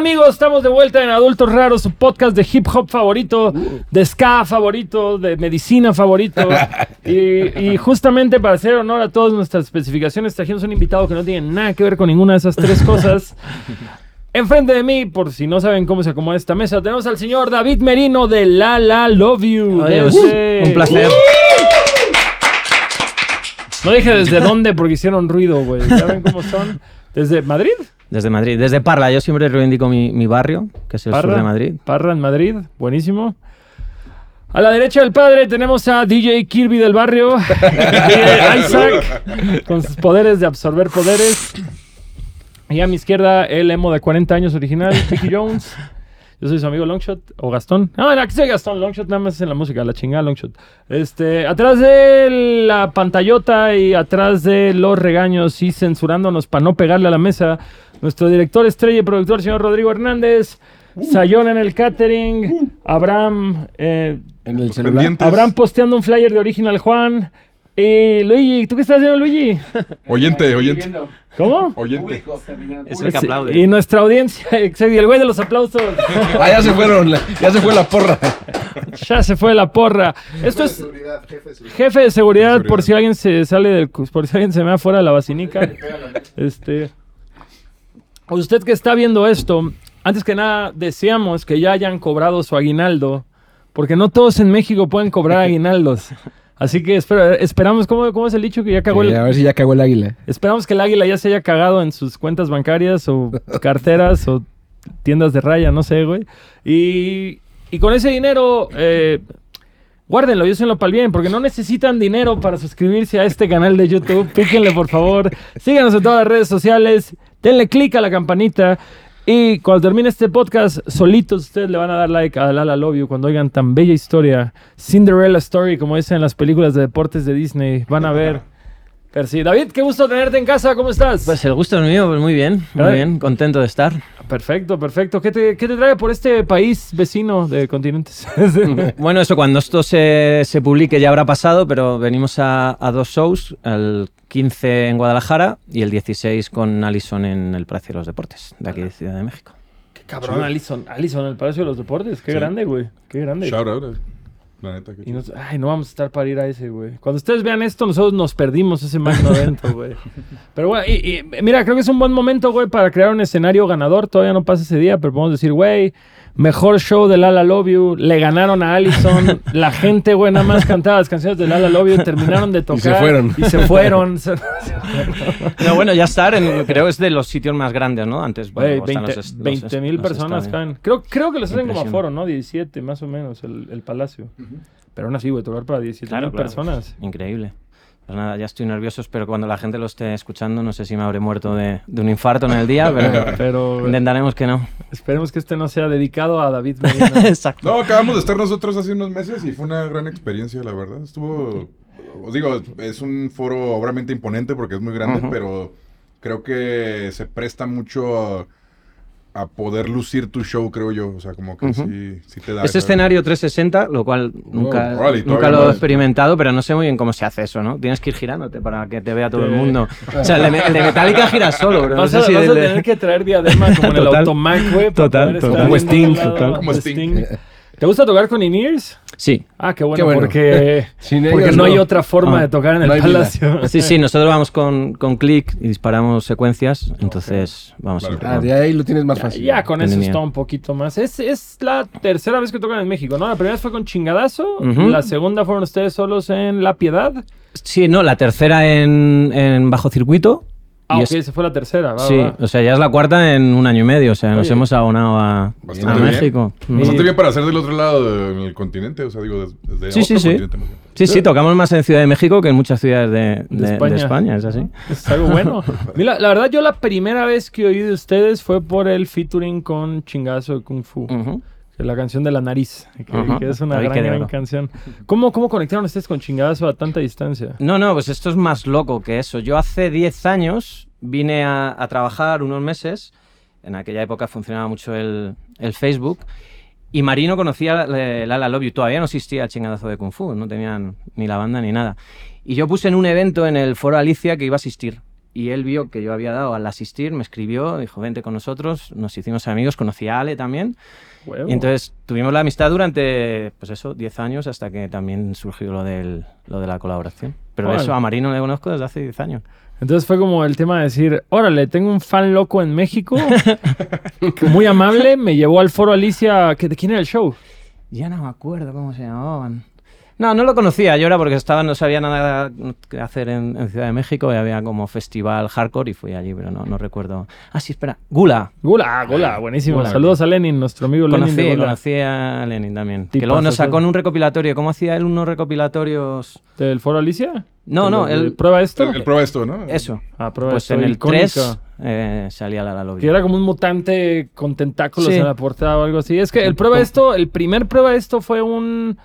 ¿Qué tal amigos? Estamos de vuelta en Adultos Raros, su podcast de hip hop favorito, de ska favorito, de medicina favorito. y, y justamente para hacer honor a todas nuestras especificaciones, trajimos un invitado que no tiene nada que ver con ninguna de esas tres cosas. Enfrente de mí, por si no saben cómo se acomoda esta mesa, tenemos al señor David Merino de La La Love You. Adiós. Un placer. No dije desde dónde porque hicieron ruido, güey. ¿Ya ven cómo son? ¿Desde Madrid? Desde Madrid, desde Parla. Yo siempre reivindico mi, mi barrio, que es el sur de Madrid. Parra en Madrid, buenísimo. A la derecha del padre tenemos a DJ Kirby del barrio, Isaac, con sus poderes de absorber poderes. Y a mi izquierda, el emo de 40 años original, Mickey Jones. Yo soy su amigo Longshot, o Gastón. No, aquí soy Gastón, Longshot nada más es en la música, la chingada Longshot. Este, atrás de la pantallota y atrás de los regaños y censurándonos para no pegarle a la mesa, nuestro director estrella y productor, señor Rodrigo Hernández. Sayón en el catering, Abraham, eh, En el pendientes. Abraham posteando un flyer de Original Juan. Y Luigi, ¿tú qué estás haciendo, Luigi? Oyente, oyente. ¿Cómo? Oyente. Es el que aplaude. Y nuestra audiencia, exacto, y el güey de los aplausos. Ah, ya se fueron, ya se fue la porra. ya se fue la porra. Esto es jefe de seguridad, por si alguien se sale del, por si alguien se me va fuera de la vacinica. Este, usted que está viendo esto, antes que nada deseamos que ya hayan cobrado su aguinaldo, porque no todos en México pueden cobrar aguinaldos. Así que espera- esperamos, ¿cómo, ¿cómo es el dicho que ya cagó el, Eh, a ver si ya cagó el águila. Esperamos que el águila ya se haya cagado en sus cuentas bancarias o carteras o tiendas de raya, no sé, güey. Y, y con ese dinero, eh, guárdenlo, yo para el bien, porque no necesitan dinero para suscribirse a este canal de YouTube. Píquenle, por favor. Síganos en todas las redes sociales. Denle click a la campanita. Y cuando termine este podcast, solitos ustedes le van a dar like a Lala Love You cuando oigan tan bella historia. Cinderella Story, como dicen en las películas de deportes de Disney. Van a ver. Pero sí, David, qué gusto tenerte en casa, ¿cómo estás? Pues el gusto es mío, pues muy bien, muy bien, contento de estar. perfecto, perfecto. ¿Qué te, qué te trae por este país vecino de continentes? Bueno, eso cuando esto se, se publique ya habrá pasado, pero venimos a, a dos shows, el 15 en Guadalajara y el 16 con Alison en el Palacio de los Deportes, de aquí de Ciudad de México. Qué cabrón, Alison. Alison, el Palacio de los Deportes. Qué Sí. grande, güey. Qué grande. Shout out. eh. La neta. que Y nos- ay, no vamos a estar para ir a ese, güey. Cuando ustedes vean esto, nosotros nos perdimos ese magno evento, güey. Pero, güey, y, y, mira, creo que es un buen momento, güey, para crear un escenario ganador. Todavía no pasa ese día, pero podemos decir, güey, mejor show de Lala Love You. Le ganaron a Allison. La gente, güey, nada más cantaba las canciones de Lala Love You. Terminaron de tocar. se fueron. Y se fueron. Se- No, bueno, ya estar, en, creo que es de los sitios más grandes, ¿no? Antes, bueno, están 20 los es- los 20 es- mil los personas caen. Creo, creo que los hacen como aforo, ¿no? 17 más o menos, el, el palacio. Pero aún así, güey, tocar para 17 Claro, mil claro. personas. Increíble. Pues nada, ya estoy nervioso, que cuando la gente lo esté escuchando, no sé si me habré muerto de, de un infarto en el día, pero Pero intentaremos que no. esperemos que este no sea dedicado a David Medina. Exacto. No, acabamos de estar nosotros hace unos meses y fue una gran experiencia, la verdad. Estuvo. Os digo, es un foro obviamente imponente porque es muy grande, Ujú. pero creo que se presta mucho a, a poder lucir tu show, creo yo. O sea, como que sí, sí te da. Es esa- escenario 360, lo cual nunca, nunca lo he experimentado, pero no sé muy bien cómo se hace eso, ¿no? Tienes que ir girándote para que te vea todo el mundo. O sea, el de, el de Metallica gira solo, no Vas sé a, si vas el a de- tener que traer diadema como en el. Automac, güey. Total, total. Como Sting, total. Como Sting. ¿Te gusta tocar con in-ears? Sí, Ah, qué bueno, Qué bueno. porque, Sin porque no, no. hay otra forma Ah, de tocar en el vida. palacio. sí, sí, nosotros vamos con, con clic y disparamos secuencias, entonces vamos Claro. siempre Ah, de ahí lo tienes más Ya, fácil. ya con eso está un poquito más. Es, es la tercera vez que tocan en México, ¿no? La primera vez fue con Chingadazo, la segunda fueron ustedes solos en La Piedad. Sí, no, la tercera en, en bajo circuito. Ah, y ok, es- esa fue la tercera. va, sí, va. o sea, ya es la cuarta en un año y medio, o sea, nos Oye. hemos abonado a, a Bastante bien. México. Bastante Y- bien para ser del otro lado del continente, o sea, digo, des- desde Sí, sí, otro sí. Sí, sí, tocamos más en Ciudad de México que en muchas ciudades de, De de- España. de España, es así. Es algo bueno. Mira, la verdad, yo la primera vez que oí de ustedes fue por el featuring con Chingazo de Kung Fu, que es la canción de la nariz, que, Ajá. que es una Ahí gran, gran canción. ¿Cómo, ¿Cómo conectaron ustedes con Chingazo a tanta distancia? No, no, pues esto es más loco que eso. Yo hace 10 años vine a, a trabajar unos meses, en aquella época funcionaba mucho el, el Facebook, y Marino conocía eh, Lala Love You, todavía no existía el chingadazo de Kung Fu, no tenían ni la banda ni nada. Y yo puse en un evento en el foro Alicia que iba a asistir. y él vio que yo había dado al asistir, me escribió, dijo, vente con nosotros, nos hicimos amigos, conocí a Ale también. Huevo. Y entonces tuvimos la amistad durante, pues eso, 10 años hasta que también surgió lo, del, lo de la colaboración. Pero eso a Marino le conozco desde hace 10 años. Entonces fue como el tema de decir, órale, tengo un fan loco en México, muy amable, me llevó al foro Alicia, que ¿de quién era el show? Ya no me acuerdo cómo se llamaban. No, no lo conocía. Yo era porque estaba, no sabía nada que hacer en, en Ciudad de México y había como festival hardcore y fui allí, pero no, no recuerdo. Ah, sí, espera. Gula. Gula, Gula, buenísimo. Gula. Saludos a Lenin, nuestro amigo Lenin Conocí, Gula. conocí a Lenin también. Tipazo, que luego nos sacó en un recopilatorio. ¿Cómo hacía él unos recopilatorios? ¿Del foro Alicia? No, ¿De no, él... ¿Prueba esto? El, el prueba esto, ¿no? Eso. Ah, prueba Pues esto, en el icónica. 3 eh, salía la, la Lobby. Que era como un mutante con tentáculos Sí. en la portada o algo así. Es que el prueba esto, el primer prueba esto fue un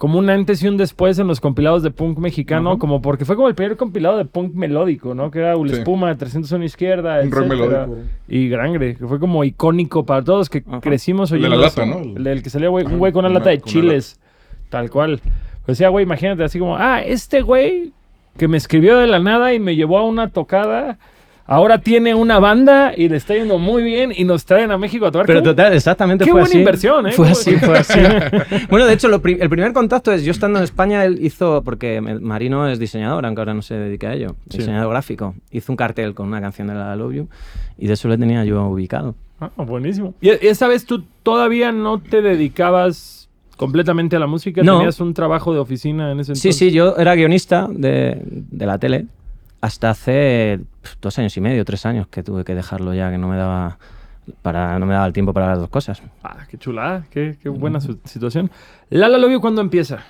como un antes y un después en los compilados de punk mexicano, como porque fue como el primer compilado de punk melódico, ¿no? Que era Ul Sí. Espuma, 301 izquierda, Un rock melódico. Y Grangre, que fue como icónico para todos que Ajá. crecimos El de la oyendo lata. ¿no? El del que salía güey, un güey con una una- lata de una chiles, tal cual. Pues decía, güey, imagínate así como, ah, este güey que me escribió de la nada y me llevó a una tocada, ahora tiene una banda y le está yendo muy bien y nos traen a México a tocar. Pero total, exactamente Qué fue buena así. inversión, ¿eh? Fue ¿Cómo- así, fue así. bueno, de hecho, lo pri- el primer contacto es yo estando en España, él hizo, porque Marino es diseñador, aunque ahora no se dedica a ello, Sí. diseñador gráfico. Hizo un cartel con una canción de la Love You y de eso le tenía yo ubicado. Ah, buenísimo. ¿Y esa vez tú todavía no te dedicabas completamente a la música? No. ¿Tenías un trabajo de oficina en ese Sí, entonces? sí, yo era guionista de, de la tele hasta hace dos años y medio, tres años que tuve que dejarlo ya, que no me daba para no me daba el tiempo para las dos cosas. Ah, qué chulada, qué, qué buena situación. Lala Lobby, ¿cuándo empieza?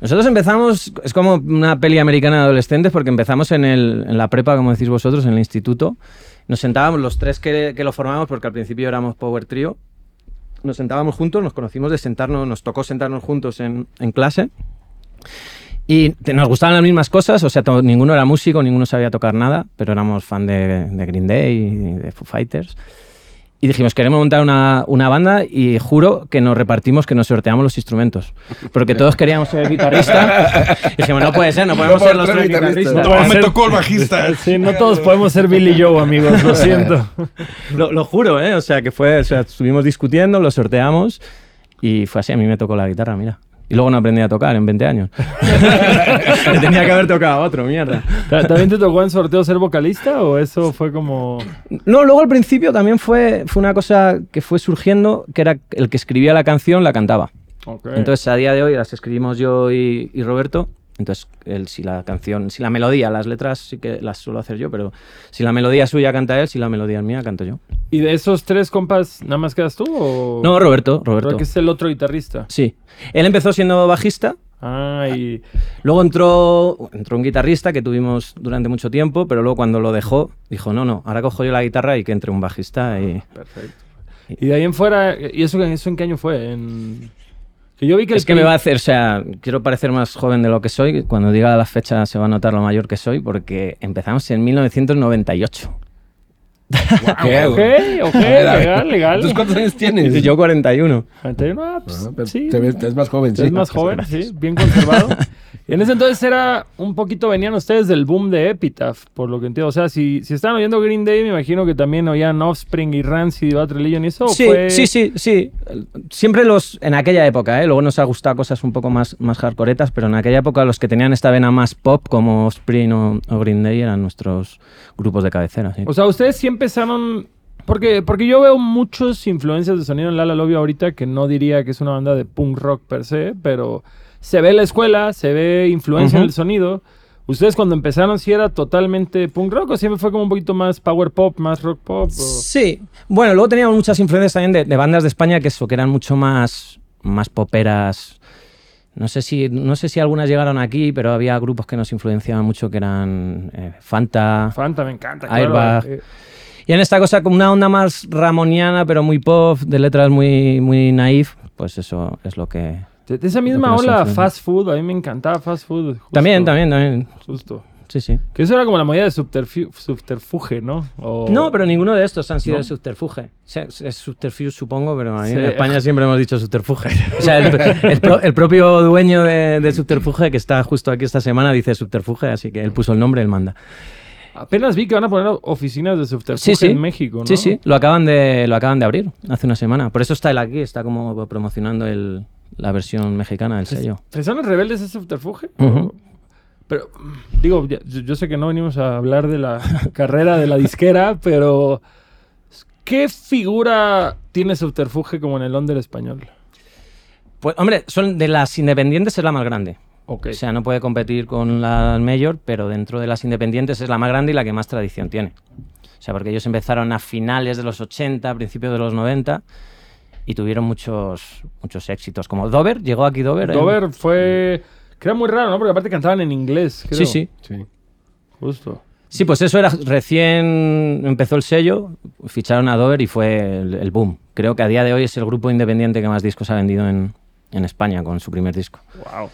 Nosotros empezamos, es como una peli americana de adolescentes, porque empezamos en, el, en la prepa, como decís vosotros, en el instituto. Nos sentábamos los tres que, que lo formamos, porque al principio éramos Power Trio. Nos sentábamos juntos, nos conocimos de sentarnos, nos tocó sentarnos juntos en, en clase. Y te- nos gustaban las mismas cosas, o sea, to- ninguno era músico, ninguno sabía tocar nada, pero éramos fan de, de Green Day y de Foo Fighters. Y dijimos, queremos montar una, una banda y juro que nos repartimos, que nos sorteamos los instrumentos. Porque todos queríamos ser guitarrista. Y dijimos, no puede ser, no podemos No ser los tres guitarrista. guitarristas. No, me ser- tocó el bajista. Sí, no todos podemos ser Billy Joe, amigos, lo siento. Lo, lo juro, ¿eh? O sea, que fue, o sea, estuvimos discutiendo, lo sorteamos y fue así, a mí me tocó la guitarra, mira. Y luego no aprendí a tocar en 20 años. Tenía que haber tocado a otro, mierda. ¿Ta- ¿También te tocó en sorteo ser vocalista o eso fue como... No, luego al principio también fue, fue una cosa que fue surgiendo, que era el que escribía la canción la cantaba. Entonces a día de hoy las escribimos yo y, y Roberto. Entonces, él, si la canción, si la melodía, las letras sí que las suelo hacer yo, pero si la melodía es suya canta él, si la melodía es mía canto yo. ¿Y de esos tres compas nada más quedas tú o...? No, Roberto, Roberto. que es el otro guitarrista. Sí. Él empezó siendo bajista, Ah, y... luego entró, entró un guitarrista que tuvimos durante mucho tiempo, pero luego cuando lo dejó, dijo, no, no, ahora cojo yo la guitarra y que entre un bajista y... Perfecto. Y de ahí en fuera, ¿y eso, eso en qué año fue? En... Que yo vi que el Es que me va a hacer, o sea, quiero parecer más joven de lo que soy. Cuando diga la fecha se va a notar lo mayor que soy, porque empezamos en 1998. ¿Qué, Ok, güey? ok, legal, legal. ¿Entonces cuántos años tienes? Y yo 41. 41, ah, pues, Ah, pero sí. te ves, te ves más joven, Es sí. más joven, sí, bien conservado. y en ese entonces era un poquito, venían ustedes del boom de Epitaph, por lo que entiendo. O sea, si, si estaban oyendo Green Day, me imagino que también oían Offspring y Rancid y Bad Religion y eso. ¿o Sí, fue- sí, sí, sí. Siempre los, en aquella época, ¿eh? luego nos ha gustado cosas un poco más, más hardcoretas, pero en aquella época los que tenían esta vena más pop, como Spring o, o Green Day, eran nuestros grupos de cabecera. sí. O sea, ustedes sí empezaron. Porque, porque yo veo muchos influencias de sonido en Lala Lobby ahorita que no diría que es una banda de punk rock per se, pero se ve la escuela, se ve influencia en el sonido. ¿Ustedes cuando empezaron sí era totalmente punk rock o siempre fue como un poquito más power pop, más rock pop? o- Sí. Bueno, luego teníamos muchas influencias también de, de bandas de España que eso, que eran mucho más, más poperas. No sé, si, no sé si algunas llegaron aquí, pero había grupos que nos influenciaban mucho que eran eh, Fanta. Fanta, me encanta. Airbag. claro. Eh, Y en esta cosa como una onda más ramoniana, pero muy pop, de letras muy, muy naif, pues eso es lo que... De, esa misma ola, fast food, a mí me encantaba fast food. justo, También, también, también. Justo. Sí, sí. Que eso era como la movida de subterfu- subterfuge, ¿no? O- No, pero ninguno de estos han sido ¿No? de subterfuge. O sea, es, subterfuge, supongo, pero Sí. en España siempre hemos dicho subterfuge. O sea, el, el pro- el propio dueño de, de subterfuge, que está justo aquí esta semana, dice subterfuge, así que él puso el nombre, él manda. Apenas vi que van a poner oficinas de subterfuge Sí, sí. en México, ¿no? Sí, sí, lo acaban, de, lo acaban de abrir hace una semana. Por eso está él aquí, está como promocionando el, la versión mexicana del sello. ¿Son rebeldes ese subterfuge? Ujú. Pero, mm, digo, yo, yo sé que no venimos a hablar de la carrera de la disquera, pero ¿qué figura tiene subterfuge como en el under español? Pues, hombre, son de las independientes es la más grande. Ok. O sea, no puede competir con la mayor, pero dentro de las independientes es la más grande y la que más tradición tiene. O sea, porque ellos empezaron a finales de los 80, principios de los 90 y tuvieron muchos, muchos éxitos. Como Dover, llegó aquí Dover. ¿eh? Dover fue... Que era muy raro, ¿no? Porque aparte cantaban en inglés, creo. Sí, sí. Sí. Justo. Sí, pues eso era recién empezó el sello, ficharon a Dover y fue el, el boom. Creo que a día de hoy es el grupo independiente que más discos ha vendido en, en España con su primer disco. Wow.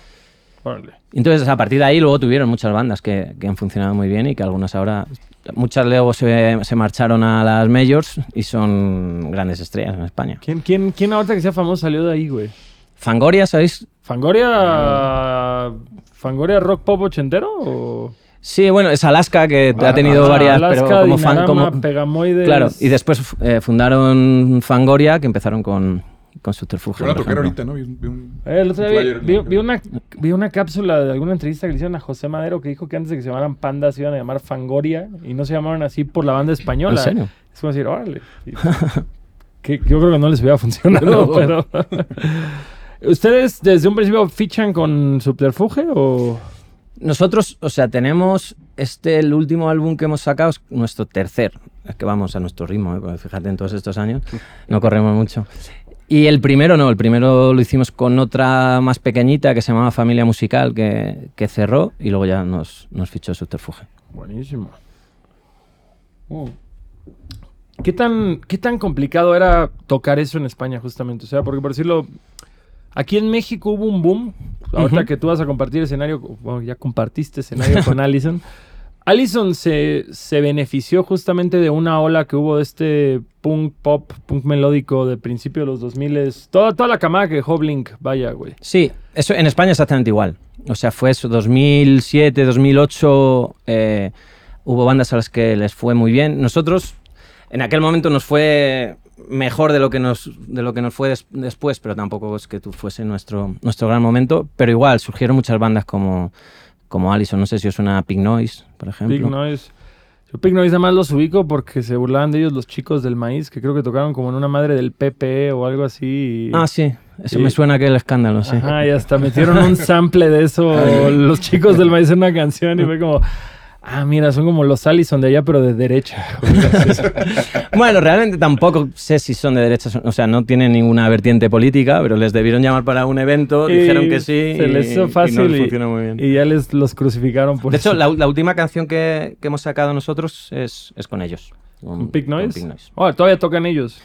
Entonces, a partir de ahí, luego tuvieron muchas bandas que, que han funcionado muy bien y que algunas ahora, muchas luego se, se marcharon a las majors y son grandes estrellas en España. ¿Quién, quién, quién ahorita que sea famoso salió de ahí, güey? Fangoria, ¿sabéis? Fangoria... ¿Fangoria rock pop ochentero o...? Sí, bueno, es Alaska que ha tenido Ah, varias, Alaska, pero como fan, como Pegamoides... claro. Y después eh, fundaron Fangoria, que empezaron con, con van a por tocar ahorita, ¿no? Vi vi un- Eh, el otro día vi, flyer, vi- una, vi una cápsula de alguna entrevista que le hicieron a José Madero que dijo que antes de que se llamaran Pandas se iban a llamar Fangoria y no se llamaron así por la banda española. ¿En serio? Es como decir, órale. Y- que yo creo que no les hubiera funcionado, pero... ¿Ustedes desde un principio fichan con Subterfuge o...? Nosotros, o sea, tenemos este, el último álbum que hemos sacado, es nuestro tercer. Es que vamos a nuestro ritmo, ¿eh? Fíjate, en todos estos años no corremos mucho. Y el primero no, el primero lo hicimos con otra más pequeñita que se llamaba Familia Musical, que, que cerró y luego ya nos, nos fichó Subterfuge. Buenísimo. Oh. ¿Qué tan, ¿Qué tan complicado era tocar eso en España, justamente? O sea, porque por decirlo, aquí en México hubo un boom. Ahorita Ujú. que tú vas a compartir escenario, bueno, ya compartiste escenario con Allison. Allison se, se benefició justamente de una ola que hubo de este punk pop, punk melódico de principio de los 2000 toda, toda la camada que dejó vaya, güey. Sí, eso en España exactamente igual. O sea, fue eso, 2007, 2008, eh, hubo bandas a las que les fue muy bien. Nosotros, en aquel momento nos fue mejor de lo que nos, de lo que nos fue des- después, pero tampoco es que tú fuese nuestro, nuestro gran momento. Pero igual, surgieron muchas bandas como, como Allison, no sé si os suena Pink Noise, por ejemplo. Pig Noise. Yo Pig Noise nada más los ubico porque se burlaban de ellos los chicos del maíz, que creo que tocaron como en una madre del PP o algo así. y- Ah, sí, eso me suena aquel escándalo, sí. Ajá, y hasta metieron un sample de eso los chicos del maíz en una canción y fue como, ah, mira, son como los Allison de allá, pero de derecha. Bueno, realmente tampoco sé si son de derechas, o sea, no tienen ninguna vertiente política, pero les debieron llamar para un evento, Y dijeron que sí. Se les hizo fácil no y, funcionó muy bien. y ya les los crucificaron por de hecho, eso. la, la última canción que, que hemos sacado nosotros es, es con ellos. Con, ¿Con Pig con Noise? Pig Noise. Oh, todavía tocan ellos.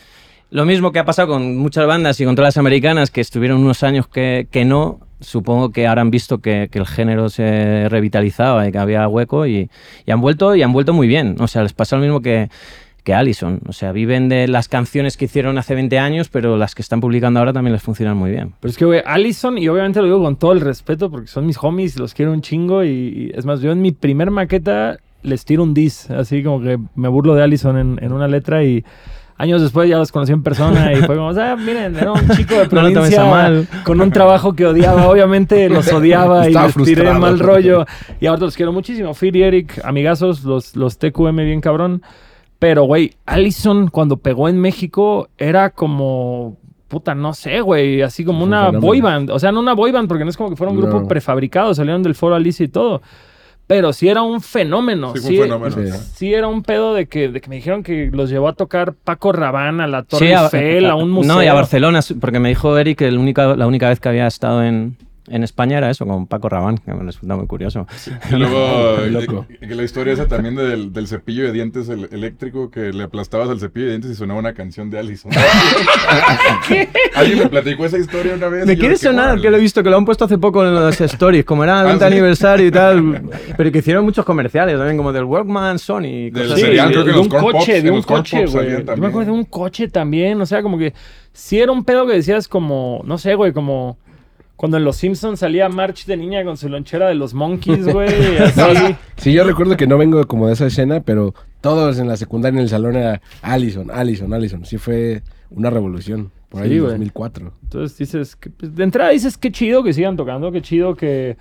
Lo mismo que ha pasado con muchas bandas y con todas las americanas que estuvieron unos años que, que no. Supongo que ahora han visto que, el género se revitalizaba y que había hueco y, han vuelto y han vuelto muy bien. O sea, les pasa lo mismo que, que Allison. O sea, viven de las canciones que hicieron hace 20 años, pero las que están publicando ahora también les funcionan muy bien. Pero es que, güey, Allison, y obviamente lo digo con todo el respeto porque son mis homies, los quiero un chingo. Y, es más, yo en mi primer maqueta les tiro un diss, así como que me burlo de Allison en, en una letra y años después ya los conocí en persona y fue como, sea, miren, era un chico de No provincia a mal. con un trabajo que odiaba, obviamente los odiaba y les tiré mal rollo. Y ahora los quiero muchísimo. Phil y Eric, amigazos, los, los TQM bien cabrón. Pero, güey, Allison cuando pegó en México era como... Puta, no sé, güey. Así como una boy band. O sea, no una boy band porque no es como que fuera un grupo No. prefabricado. Salieron del foro Alicia y todo. Pero sí era un fenómeno. Sí, un fenómeno. sí. sí era un pedo de que, de que me dijeron que los llevó a tocar Paco Rabán a la Torre Sí, a- Eiffel, a un museo. No, y a Barcelona, porque me dijo Eric que el única, la única vez que había estado en, en España era eso, con Paco Rabán, que me resulta muy curioso. Y luego, eh, loco. que- que la historia esa también del, del cepillo de dientes el- eléctrico que le aplastabas al cepillo de dientes y sonaba una canción de Allison. Alguien me platicó esa historia una vez. Me quiere de que, sonar que lo he visto, que lo han puesto hace poco en las stories, como era el Ah, 20 ¿sí? aniversario y tal, pero que hicieron muchos comerciales también, como del Workman, Sony. Del cosas Sí, cereal, creo que de los un corn pops, coche, en de un coche, pops güey. Yo me acuerdo de un coche también, o sea, como que sí era un pedo que decías como, no sé, güey, como Cuando en Los Simpsons salía March de niña con su lonchera de los Monkeys, güey. así. Sí, yo recuerdo que no vengo como de esa escena, pero todos en la secundaria en el salón era Allison, Allison, Allison. Sí fue una revolución. Por ahí Sí, en güey. 2004. Entonces dices, que, pues, de entrada dices, qué chido que sigan tocando, qué chido que,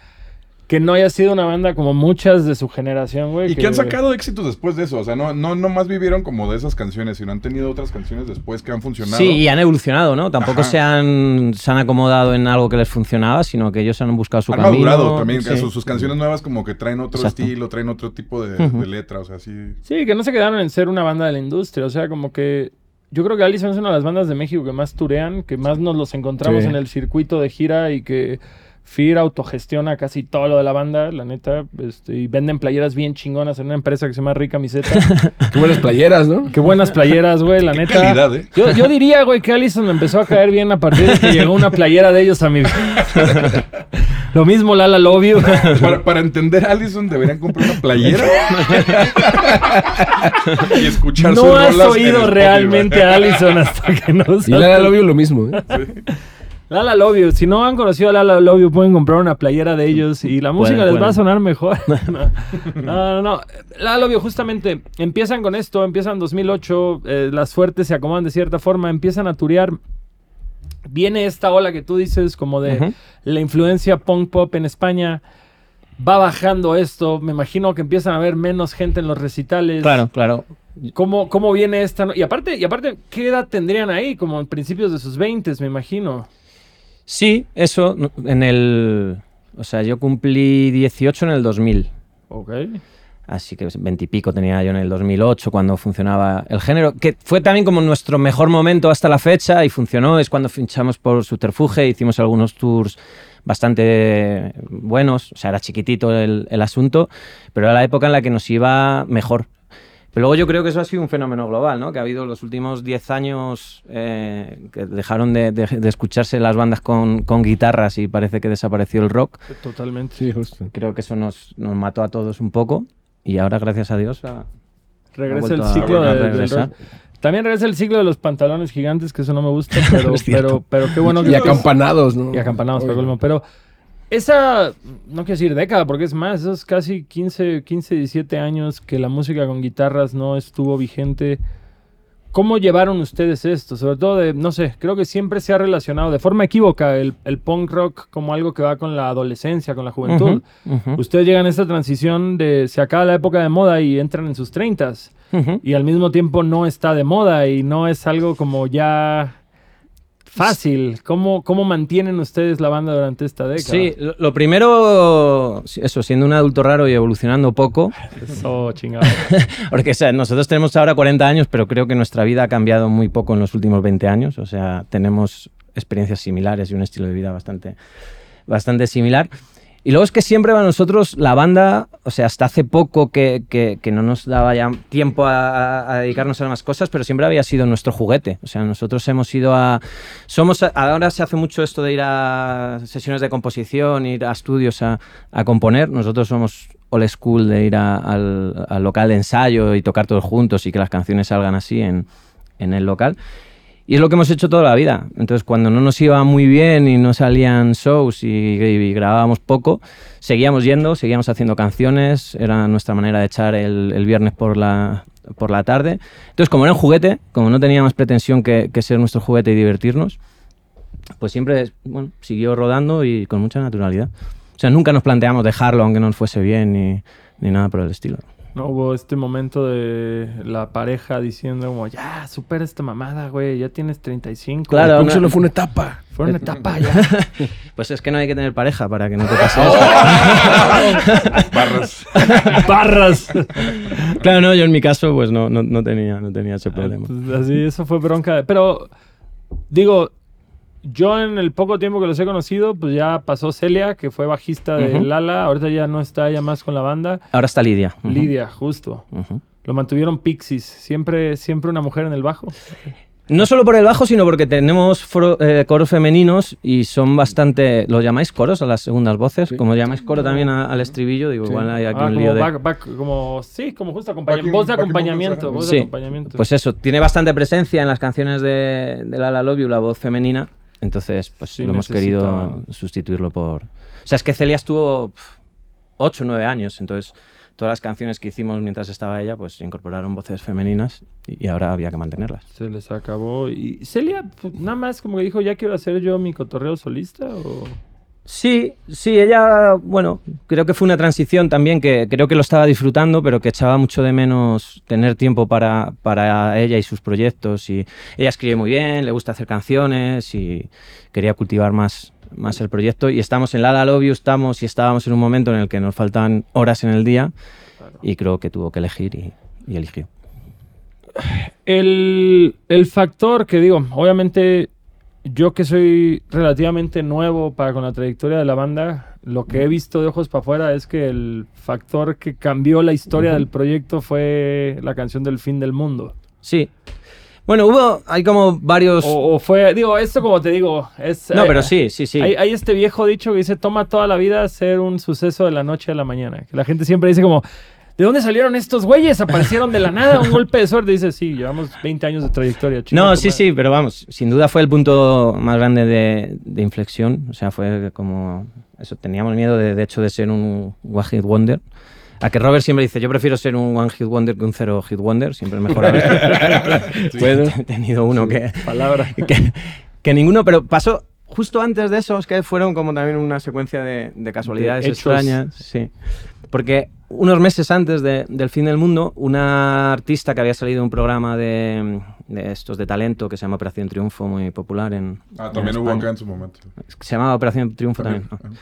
que no haya sido una banda como muchas de su generación, güey. Y que han sacado éxitos después de eso. O sea, no, no, no más vivieron como de esas canciones, sino han tenido otras canciones después que han funcionado. Sí, y han evolucionado, ¿no? Tampoco Ajá. se han, se han acomodado en algo que les funcionaba, sino que ellos han buscado su han camino. madurado también. Sí. Sus, sus canciones nuevas como que traen otro Exacto. estilo, traen otro tipo de, letra. O sea, sí. Sí, que no se quedaron en ser una banda de la industria. O sea, como que yo creo que Allison es una de las bandas de México que más turean, que más nos los encontramos Sí. en el circuito de gira y que Fear autogestiona casi todo lo de la banda, la neta. este, y venden playeras bien chingonas en una empresa que se llama Rica Miseta. Qué buenas playeras, ¿no? Qué buenas playeras, güey, la neta. calidad, ¿eh? Yo, yo diría, güey, que Allison me empezó a caer bien a partir de que llegó una playera de ellos a mi Lo mismo Lala Love You. Para, para entender a Allison deberían comprar una playera y escuchar sus No has oído realmente a Allison hasta que no Y Lala Lobio lo mismo, ¿eh? Lala Love You. Si no han conocido a Lala Love You, pueden comprar una playera de ellos y la música les va a sonar mejor. no, no, no. Lala Love You, justamente, empiezan con esto, empiezan en 2008, eh, las suertes se acomodan de cierta forma, empiezan a turear. Viene esta ola que tú dices, como de la influencia punk pop en España. Va bajando esto, me imagino que empiezan a haber menos gente en los recitales. Claro, claro. ¿Cómo, cómo viene esta? no- Y aparte, y aparte, ¿qué edad tendrían ahí? Como en principios de sus 20, me imagino. Sí, eso, en el... O sea, yo cumplí 18 en el 2000. Ok. Así que veintipico tenía yo en el 2008 cuando funcionaba el género, que fue también como nuestro mejor momento hasta la fecha y funcionó. Es cuando finchamos por Subterfuge, hicimos algunos tours bastante buenos, o sea, era chiquitito el, el asunto, pero era la época en la que nos iba mejor. Pero luego yo creo que eso ha sido un fenómeno global, ¿no? Que ha habido los últimos 10 años eh, que dejaron de, de- de escucharse las bandas con, con guitarras y parece que desapareció el rock. Totalmente. Sí, justo. Creo que eso nos, nos mató a todos un poco y ahora, gracias a Dios, ha- Regresa Ha el a- ciclo a de, del regresar. rock. También regresa el ciclo de los pantalones gigantes, que eso no me gusta, pero, pero, pero qué bueno que... Y acampanados, ¿no? Y acampanados, Oye. Pero esa, no quiero decir década, porque es más, esos casi 15, 15, 17 años que la música con guitarras no estuvo vigente. ¿Cómo llevaron ustedes esto? Sobre todo de, no sé, creo que siempre se ha relacionado de forma equívoca el, el punk rock como algo que va con la adolescencia, con la juventud. Ustedes llegan a esta transición de se acaba la época de moda y entran en sus 30 ujú. y al mismo tiempo no está de moda y no es algo como ya fácil. ¿Cómo, cómo mantienen ustedes la banda durante esta década? Sí, lo, lo primero, eso, siendo un adulto raro y evolucionando poco, Eso, chingado. porque o sea, nosotros tenemos ahora 40 años, pero creo que nuestra vida ha cambiado muy poco en los últimos 20 años, o sea, tenemos experiencias similares y un estilo de vida bastante, bastante similar. Y luego es que siempre para nosotros la banda, o sea, hasta hace poco que, que- que no nos daba ya tiempo a, a- a dedicarnos a más cosas, pero siempre había sido nuestro juguete. O sea, nosotros hemos ido a... Somos, a- ahora se hace mucho esto de ir a sesiones de composición, ir a estudios a, a componer. Nosotros somos old school de ir a- al, al local de ensayo y tocar todos juntos y que las canciones salgan así en, en el local. Y es lo que hemos hecho toda la vida. Entonces, cuando no nos iba muy bien y no salían shows y, grabábamos poco, seguíamos yendo, seguíamos haciendo canciones. Era nuestra manera de echar el, el viernes por la, por la tarde. Entonces, como era un juguete, como no tenía más pretensión que, que ser nuestro juguete y divertirnos, pues siempre bueno, siguió rodando y con mucha naturalidad. O sea, nunca nos planteamos dejarlo aunque no nos fuese bien ni, ni nada por el estilo. No hubo este momento de la pareja diciendo como, ya, supera esta mamada, güey, ya tienes 35. Claro, no- solo fue una etapa. Fue una etapa ya. Pues es que no hay que tener pareja para que no te pase eso. Barras. Barras. Claro, no, yo en mi caso pues no, no, no tenía, no tenía ese problema. Pues así, eso fue bronca. Pero, digo, yo en el poco tiempo que los he conocido, pues ya pasó Celia, que fue bajista de Ujú. Lala. Ahorita ya no está ya más con la banda. Ahora está Lidia. Ujú. Lidia, justo. Ujú. Lo mantuvieron Pixies. Siempre, siempre una mujer en el bajo. No solo por el bajo, sino porque tenemos foro- eh, coros femeninos y son bastante... ¿Lo llamáis coros a las segundas voces? Sí. Como llamáis coro también a- al estribillo, digo, Sí. igual hay aquí Ah, un como, lío de... back- back- como, sí, como justo acompaña- Backing- voz de acompañamiento. vocals, Voz de Sí. acompañamiento. Pues eso, tiene bastante presencia en las canciones de, de Lala Love You, la voz femenina, Entonces, pues Sí, lo hemos necesitaba- querido sustituirlo por... O sea, es que Celia estuvo 8 o 9 años, entonces todas las canciones que hicimos mientras estaba ella, pues incorporaron voces femeninas y y ahora había que mantenerlas. Se les acabó. Y Celia, pues, nada más como que dijo, ya quiero hacer yo mi cotorreo solista o... Sí, sí, ella, bueno, creo que fue una transición también que creo que lo estaba disfrutando, pero que echaba mucho de menos tener tiempo para, para ella y sus proyectos. Y ella escribe muy bien, le gusta hacer canciones y quería cultivar más, más el proyecto. Y estamos en La La Love You, estamos y estábamos en un momento en el que nos faltan horas en el día y creo que tuvo que elegir y, y eligió. El, el factor que digo, obviamente yo que soy relativamente nuevo para con la trayectoria de la banda, lo que he visto de ojos para afuera es que el factor que cambió la historia del proyecto fue la canción del fin del mundo. Sí. Bueno, hubo, hay como varios... O, o fue, digo, esto como te digo, es... no, eh, pero sí, sí, sí. Hay, hay este viejo dicho que dice, toma toda la vida ser un suceso de la noche a la mañana. Que la gente siempre dice como, ¿de dónde salieron estos güeyes? Aparecieron de la nada, un golpe de suerte. Dice, sí, llevamos 20 años de trayectoria. chinga No, sí, madre". sí, pero vamos, sin duda fue el punto más grande de, de inflexión. O sea, fue como. Eso, teníamos miedo de, de hecho de ser un One Hit Wonder. A que Robert siempre dice, yo prefiero ser un One Hit Wonder que un Zero Hit Wonder. Siempre es mejor haber He tenido uno que, Palabra. que, que ninguno, pero pasó justo antes de eso, es que fueron como también una secuencia de, de casualidades De extrañas. Sí. Porque unos meses antes de- del fin del mundo, una artista que había salido de un programa de, de estos de talento que se llama Operación Triunfo, muy popular en. Ah, en también hubo acá en su momento. Se llamaba Operación Triunfo También. también. ¿no?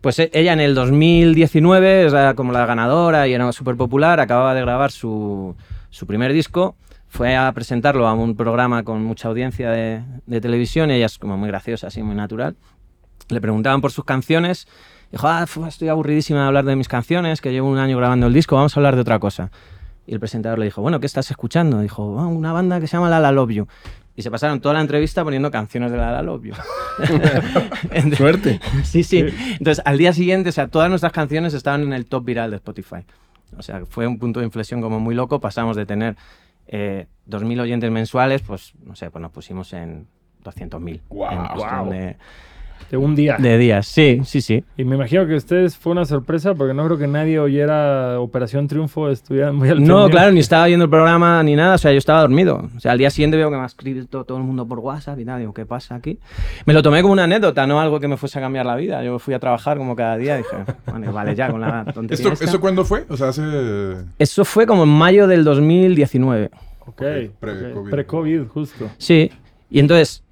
Pues e- ella en el 2019 era como la ganadora y era súper popular, acababa de grabar su, su primer disco, fue a presentarlo a un programa con mucha audiencia de, de televisión, ella es como muy graciosa, así muy natural. Le preguntaban por sus canciones, dijo, ah, estoy aburridísima de hablar de mis canciones, que llevo un año grabando el disco, vamos a hablar de otra cosa. Y el presentador le dijo, bueno, ¿qué estás escuchando? Dijo, "Ah, una banda que se llama La La Love You. Y se pasaron toda la entrevista poniendo canciones de La La Love You. Suerte. Sí, sí. Entonces, al día siguiente, o sea, todas nuestras canciones estaban en el top viral de Spotify. O sea, fue un punto de inflexión como muy loco. Pasamos de tener eh, 2.000 oyentes mensuales, pues, no sé, pues nos pusimos en 200.000. Guau, en guau. de, De un día. de días. Sí, sí, sí. Y me imagino que ustedes fue una sorpresa porque no creo que nadie oyera Operación Triunfo, estuvieran muy al No, claro, ni estaba viendo el programa ni nada, o sea, yo estaba dormido. O sea, al día siguiente veo que me ha escrito todo el mundo por WhatsApp y tal, digo, ¿qué pasa aquí? Me lo tomé como una anécdota, no algo que me fuese a cambiar la vida. Yo fui a trabajar como cada día y dije, bueno, vale, ya con la tontería ¿Esto, esta. ¿Esto cuándo fue? O sea, hace... Eso fue como en mayo del 2019. Ok, Pre-COVID. Pre-COVID, justo. Sí, y entonces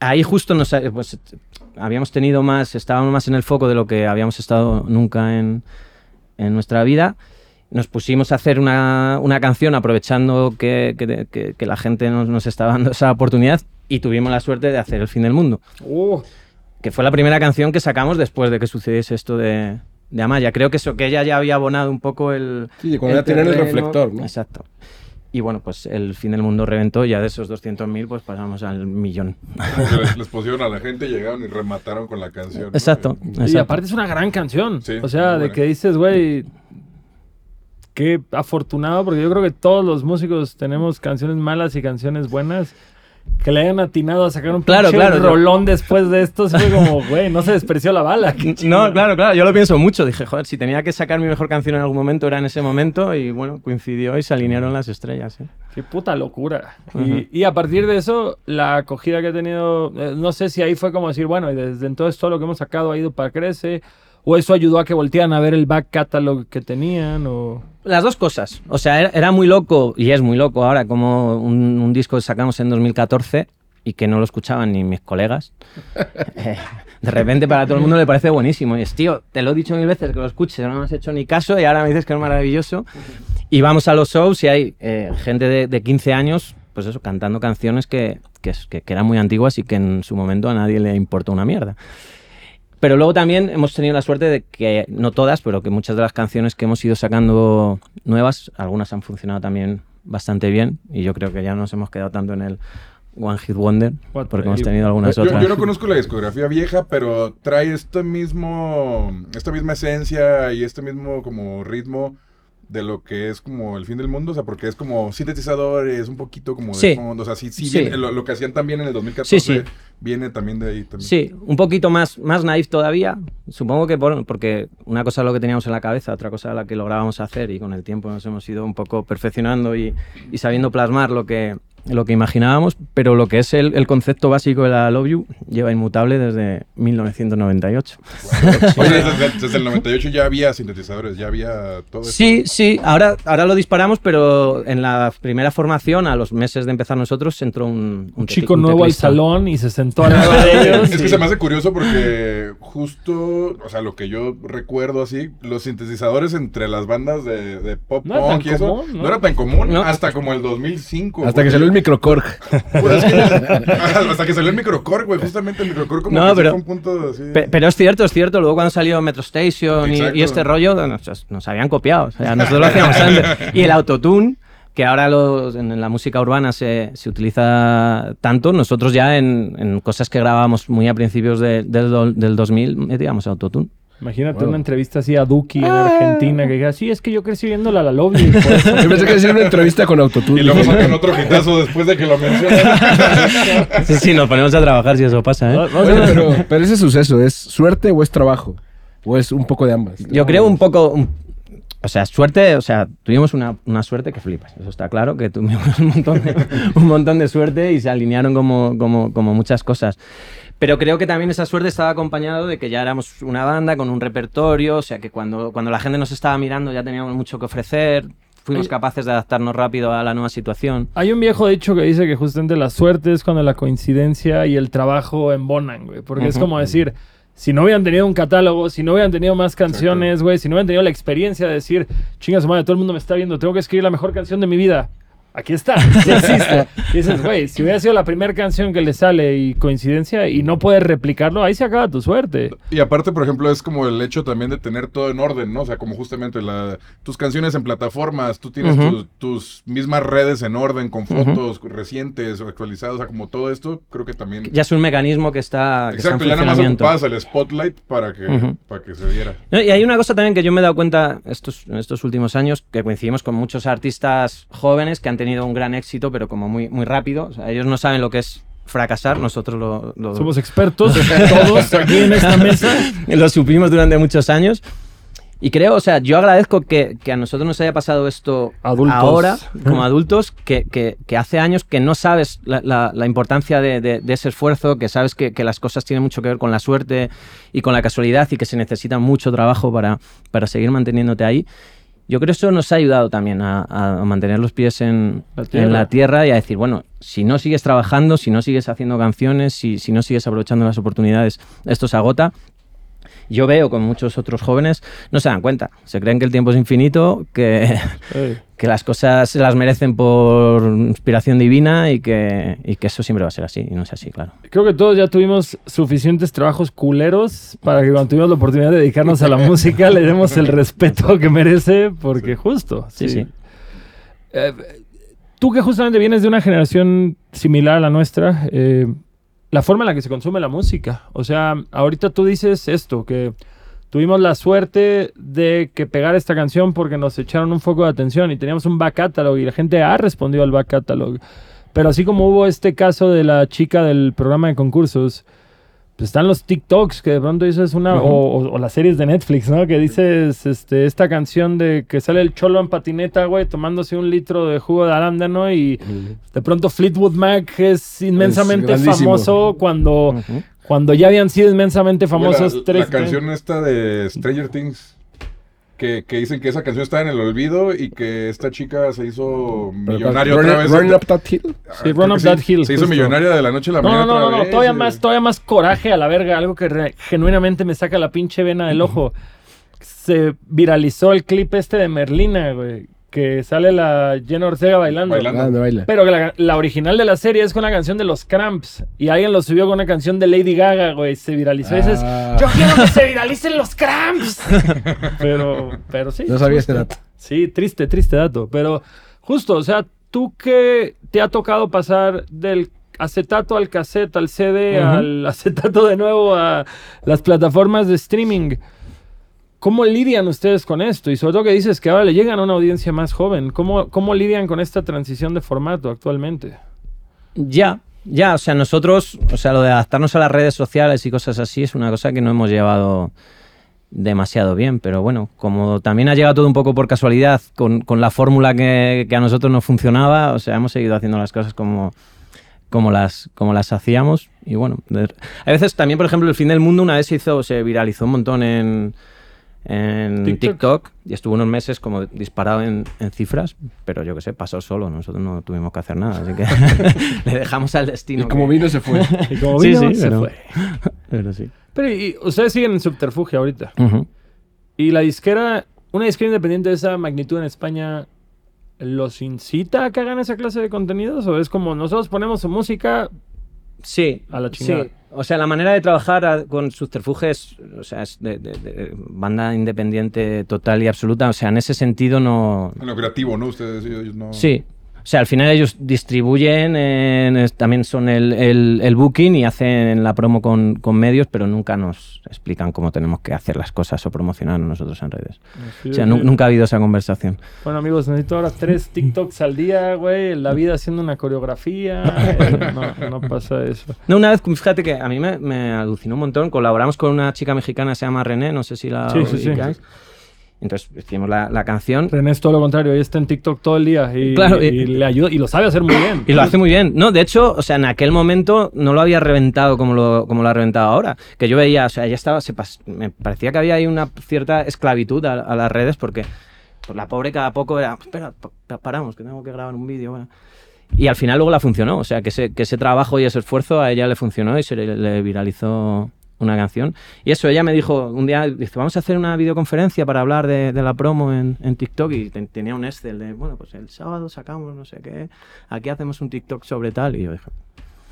ahí justo nos, pues, habíamos tenido más, estábamos más en el foco de lo que habíamos estado nunca en, en nuestra vida. Nos pusimos a hacer una, una canción aprovechando que, que- que- que la gente nos, nos estaba dando esa oportunidad y tuvimos la suerte de hacer El fin del mundo, Uh, que fue la primera canción que sacamos después de que sucediese esto de, de Amaya. Creo que eso, que ella ya había abonado un poco el... Sí, cuando ya tienen el terreno. reflector, ¿no? Exacto. Y bueno, pues el fin del mundo reventó y ya de esos 200.000 pues pasamos al millón. Les, les pusieron a la gente, llegaron y remataron con la canción. ¿no? Exacto. y aparte es una gran canción. Sí, o sea, de buena. que dices, güey, qué afortunado, porque yo creo que todos los músicos tenemos canciones malas y canciones buenas. Que le hayan atinado a sacar un Claro, claro, yo- rolón después de esto, fue como, güey, no se despreció la bala. No, claro, claro, yo lo pienso mucho. Dije, joder, si tenía que sacar mi mejor canción en algún momento, era en ese momento. Y bueno, coincidió y se alinearon las estrellas. ¿eh? Qué puta locura. Ujú. y, y a partir de eso, la acogida que ha tenido, eh, no sé si ahí fue como decir, bueno, y desde entonces todo lo que hemos sacado ha ido para crece, o eso ayudó a que voltearan a ver el back catalog que tenían, o... Las dos cosas. O sea, era, era muy loco, y es muy loco ahora, como un, un disco que sacamos en 2014 y que no lo escuchaban ni mis colegas. Eh, de repente para todo el mundo le parece buenísimo. Y es, tío, te lo he dicho mil veces que lo escuches, no me has hecho ni caso y ahora me dices que es maravilloso. Y vamos a los shows y hay eh, gente de, de 15 años, pues eso, cantando canciones que, que, que eran muy antiguas y que en su momento a nadie le importó una mierda. Pero luego también hemos tenido la suerte de que, no todas, pero que muchas de las canciones que hemos ido sacando nuevas, algunas han funcionado también bastante bien y yo creo que ya nos hemos quedado tanto en el One Hit Wonder What porque hemos tenido algunas Yo, otras. yo no conozco la discografía vieja, pero trae este mismo, esta misma esencia y este mismo como ritmo de lo que es como el fin del mundo, o sea, porque es como sintetizadores, un poquito como de Sí. fondo, o sea, sí, sí, Sí. bien, lo, lo que hacían también en el 2014, Sí, sí. Viene también de ahí. Sí, un poquito más, más naif todavía. Supongo que por- porque una cosa es lo que teníamos en la cabeza, otra cosa la que lográbamos hacer y con el tiempo nos hemos ido un poco perfeccionando y, y sabiendo plasmar lo que, lo que imaginábamos, pero lo que es el, el concepto básico de la Love You lleva inmutable desde 1998. Oye, desde, desde el 98 ya había sintetizadores, ya había todo eso. Sí, sí, ahora, ahora lo disparamos, pero en la primera formación, a los meses de empezar nosotros, entró un, Un tecl- chico un nuevo al salón y se sentó al lado de ellos. Es y- que se me hace curioso porque justo, o sea, lo que yo recuerdo así, los sintetizadores entre las bandas de, de pop No punk y eso común, ¿no? no era tan común No. hasta como el 2005. Hasta que salió el microcorg. Pues es que- hasta que salió el microcore, güey, justamente el microcore como No, que sí pero- fue un punto así. Pe- Pero es cierto, es cierto. Luego cuando salió Metro Station y, este rollo, nos, nos habían copiado. O sea, nosotros lo hacíamos antes. Y el autotune, que ahora los- en la música urbana se, se utiliza tanto, nosotros ya en, en cosas que grabábamos muy a principios de- del, del 2000 metíamos autotune. Imagínate Wow. una entrevista así a Duki en Ah. Argentina que diga, sí, es que yo crecí viéndola a la lobby. por eso". Yo pensé que decir una entrevista con autotune. Y luego sacan otro hitazo después de que lo mencionan. Sí, sí, nos ponemos a trabajar si eso pasa. ¿eh? Oye, pero, pero ese suceso, ¿es suerte o es trabajo? ¿O es un poco de ambas? Yo creo un poco. un- o sea, suerte, o sea, tuvimos una, una suerte que flipas. Eso está claro, que tuvimos un montón de, un montón de suerte y se alinearon como, como, como muchas cosas. Pero creo que también esa suerte estaba acompañado de que ya éramos una banda con un repertorio, o sea, que cuando, cuando la gente nos estaba mirando ya teníamos mucho que ofrecer, fuimos capaces de adaptarnos rápido a la nueva situación. Hay un viejo dicho que dice que justamente la suerte es cuando la coincidencia y el trabajo embonan, güey. Porque es como decir, si no hubieran tenido un catálogo, si no hubieran tenido más canciones, güey, si no hubieran tenido la experiencia de decir, chinga su madre, todo el mundo me está viendo, tengo que escribir la mejor canción de mi vida. Aquí está, sí existe. Y dices, güey, si hubiera sido la primera canción que le sale y coincidencia y no puedes replicarlo, ahí se acaba tu suerte. Y aparte, por ejemplo, es como el hecho también de tener todo en orden, ¿no? O sea, como justamente la, tus canciones en plataformas, tú tienes tus, tus mismas redes en orden, con fotos recientes o actualizadas, o sea, como todo esto, creo que también... Ya es un mecanismo que está, que está en Exacto, ya nada más ocupabas el spotlight para que, para que se diera. No, y hay una cosa también que yo me he dado cuenta estos, en estos últimos años, que coincidimos con muchos artistas jóvenes que han tenido un gran éxito, pero como muy, muy rápido. O sea, ellos no saben lo que es fracasar, nosotros lo, lo- Somos expertos, todos aquí en esta mesa. lo supimos durante muchos años. Y creo, o sea, yo agradezco que, que a nosotros nos haya pasado esto Adultos. ahora, como adultos, que, que- que hace años que no sabes la, la- la importancia de, de- de ese esfuerzo, que sabes que, que las cosas tienen mucho que ver con la suerte y con la casualidad y que se necesita mucho trabajo para, para seguir manteniéndote ahí. Yo creo que eso nos ha ayudado también a, a mantener los pies en La en tierra. la tierra y a decir, bueno, si no sigues trabajando, si no sigues haciendo canciones, si, si no sigues aprovechando las oportunidades, esto se agota. Yo veo con muchos otros jóvenes, no se dan cuenta, se creen que el tiempo es infinito, que, que las cosas se las merecen por inspiración divina y que, y que eso siempre va a ser así, y no es así, claro. Creo que todos ya tuvimos suficientes trabajos culeros para que cuando tuvimos la oportunidad de dedicarnos a la música le demos el respeto que merece, porque justo. Sí, sí. Eh, tú que justamente vienes de una generación similar a la nuestra, eh, la forma en la que se consume la música. O sea, ahorita tú dices esto, que tuvimos la suerte de que pegar esta canción porque nos echaron un foco de atención y teníamos un back catalog y la gente ha respondido al back catalog. Pero así como hubo este caso de la chica del programa de concursos, pues están los TikToks que de pronto dices una, Ujú. o, o- o las series de Netflix, ¿no? Que dices este, esta canción de que sale el cholo en patineta, güey, tomándose un litro de jugo de arándano y de pronto Fleetwood Mac es inmensamente famoso cuando, cuando ya habían sido inmensamente famosos tres. la canción esta de Stranger Things. Que, que dicen que esa canción está en el olvido y que esta chica se hizo millonaria Run, otra vez. Run Up That Hill. Ah, Sí, Run Up That Hill, Se hizo justo. millonaria de la noche a la No, mañana. no, no, otra no, no, todavía más, todavía más coraje a la verga, algo que re- genuinamente me saca la pinche vena del ojo. Se viralizó el clip este de Merlina, güey, que sale la Jenna Ortega bailando. Bailando. Ah, no baila. Pero que la, la original de la serie es con una canción de los Cramps. Y alguien lo subió con una canción de Lady Gaga, güey. Se viralizó. Y dices, Ah. yo quiero que se viralicen los Cramps. pero, pero sí. No sabía ese justo. dato. Sí, triste, triste dato. Pero justo, o sea, tú que te ha tocado pasar del acetato al cassette, al CD, al acetato de nuevo a las plataformas de streaming. ¿Cómo lidian ustedes con esto? Y sobre todo que dices que ahora le llegan a una audiencia más joven. ¿Cómo, cómo lidian con esta transición de formato actualmente? Ya, Ya, o sea, nosotros, o sea, lo de adaptarnos a las redes sociales y cosas así es una cosa que no hemos llevado demasiado bien, pero bueno, como también ha llegado todo un poco por casualidad con, con la fórmula que, que a nosotros no funcionaba, o sea, hemos seguido haciendo las cosas como, como, las, como las hacíamos y bueno, a veces también, por ejemplo, el fin del mundo una vez se hizo, se viralizó un montón en, en TikTok. TikTok. y estuvo unos meses como disparado en, en cifras, pero yo qué sé, pasó solo, nosotros no tuvimos que hacer nada, así que le dejamos al Y destino. como que- vino se fue. Y como Sí, vino, sí, se pero- fue. Pero sí. Pero y, ustedes siguen en subterfugio ahorita. Y la disquera, una disquera independiente de esa magnitud en España, ¿los incita a que hagan esa clase de contenidos? ¿O es como nosotros ponemos su música? Sí, A la chingada. sí. O sea, la manera de trabajar con Subterfuge es, o sea, es de, de- de banda independiente total y absoluta. O sea, en ese sentido no... En lo creativo, ¿no? Ustedes ellos no. Sí. O sea, al final ellos distribuyen, en- es- también son el, el- el booking y hacen la promo con, con medios, pero nunca nos explican cómo tenemos que hacer las cosas o promocionar nosotros en redes. O sea, nu- nunca ha habido esa conversación. Bueno, amigos, necesito ahora tres TikToks al día, güey. La vida haciendo una coreografía. Eh, No, no pasa eso. No, una vez, fíjate que a mí me, me alucinó un montón. Colaboramos con una chica mexicana se llama René, no sé si la Sí, sí, sí. ubicáis. Entonces hicimos la, la canción René es todo lo contrario. Ella está en TikTok todo el día y, Claro, y y- le ayuda y lo sabe hacer muy bien. y lo hace muy bien. No, de hecho, o sea, en aquel momento no lo había reventado como lo, como lo ha reventado ahora. Que yo veía, o sea, ya estaba, se pas- me parecía que había ahí una cierta esclavitud a, a las redes porque pues, la pobre cada poco era, espera, pa- paramos, que tengo que grabar un vídeo. bueno". Y al final luego la funcionó, o sea, que ese, que ese trabajo y ese esfuerzo a ella le funcionó y se le, le viralizó una canción. Y eso, ella me dijo un día, dice, vamos a hacer una videoconferencia para hablar de, de la promo en, en TikTok y te- tenía un Excel de, bueno, pues el sábado sacamos no sé qué, aquí hacemos un TikTok sobre tal y yo dije,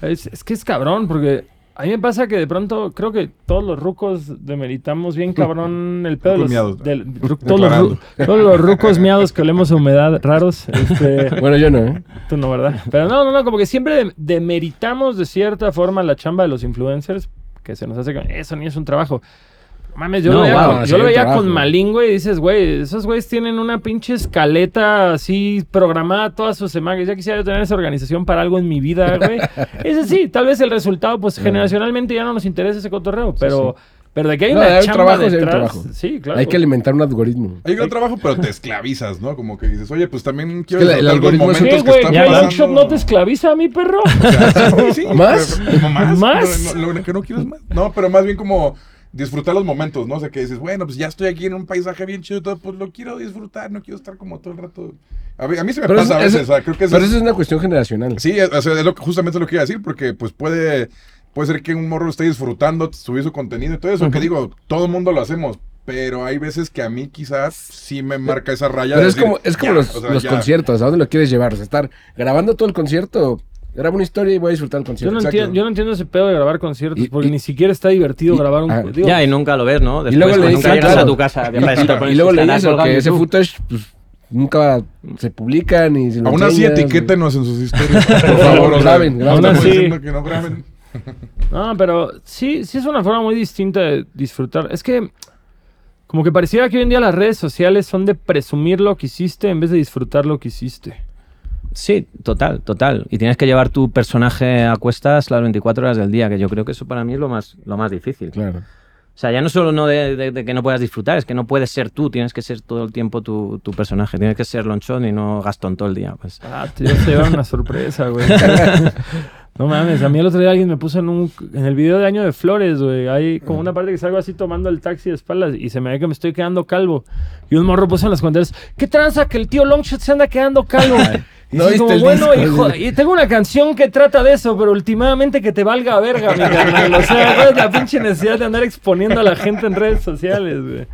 Es, es que es cabrón, porque a mí me pasa que de pronto creo que todos los rucos demeritamos bien cabrón el pedo los, miados. del- ru- todos, los, todos los rucos miados que olemos a humedad raros. Este, Bueno, yo no, ¿eh? tú no, ¿verdad? Pero no, no, no, como que siempre dem- demeritamos de cierta forma la chamba de los influencers, que se nos hace que eso ni es un trabajo. Mames, yo No, lo veía, wow, con, yo lo veía trabajo. con Malín, güey, y dices, güey, esos güeyes tienen una pinche escaleta así programada todas sus semanas. Ya quisiera yo tener esa organización para algo en mi vida, güey. Ese sí, tal vez el resultado, pues generacionalmente ya no nos interesa ese cotorreo, pero, pero de que hay No, una hay un chamba trabajo, sí hay un detrás, trabajo. sí, claro. Hay que alimentar un algoritmo. Hay un trabajo, pero te esclavizas, ¿no? Como que dices, oye, pues también quiero que la- el disfrutar los algoritmo es- momentos ¿Qué, que güey? están ¿Ya pasando. Longshot no te esclaviza a mi perro? O sea, sí, sí, ¿Más? pero- más. ¿Más? No, no, lo que no quiero es más. No, pero más bien como disfrutar los momentos, ¿no? O sea, que dices, bueno, pues ya estoy aquí en un paisaje bien chido y todo, pues lo quiero disfrutar, no quiero estar como todo el rato. A mí, a mí se me Pero pasa eso- a veces, eso- o sea, creo que eso Pero es- eso es una cuestión generacional. Sí, o sea, es lo, que- justamente lo que iba a decir, porque pues puede, puede ser que un morro esté disfrutando, subir su contenido y todo eso, que digo, todo el mundo lo hacemos, pero hay veces que a mí quizás sí me marca esa raya. Pero de es como, decir, es como ya, los, o sea, los conciertos. ¿A dónde lo quieres llevar? O sea, estar grabando todo el concierto. Grabo una historia y voy a disfrutar el Yo concierto. no, Exacto. entiendo, yo no entiendo ese pedo de grabar conciertos, Y- porque y- ni siquiera está divertido y- grabar un... ah, digo, ya, y nunca lo ves, ¿no? Después, luego le dicen, nunca llegas a tu casa, Y, y luego eso, colgado que ese footage pues, nunca se publica ni se lo Aún así, etiquétenos en sus historias. Por favor, o sea, graben, no graben. Aún así- diciendo que no graben. No, pero sí, sí es una forma muy distinta de disfrutar. Es que como que pareciera que hoy en día las redes sociales son de presumir lo que hiciste en vez de disfrutar lo que hiciste. Sí, total, total. Y tienes que llevar tu personaje a cuestas las 24 horas del día, que yo creo que eso para mí es lo más, lo más difícil. Claro. O sea, ya no solo no de, de- de que no puedas disfrutar, es que no puedes ser tú, tienes que ser todo el tiempo tu, tu personaje, tienes que ser Lonchón y no Gastón todo el día. Pues. Ah, te llevar una sorpresa, güey. No mames, a mí el otro día alguien me puso en un en el video de Año de Flores, güey. Hay como una parte que salgo así tomando el taxi de espaldas y se me ve que me estoy quedando calvo. Y un morro puso en los comentarios, ¿qué tranza que el tío Longshot se anda quedando calvo? Y ¿no como, bueno, disco? hijo, y tengo una canción que trata de eso, pero últimamente que te valga verga, mi carnal. O sea, ¿cuál es la pinche necesidad de andar exponiendo a la gente en redes sociales, güey?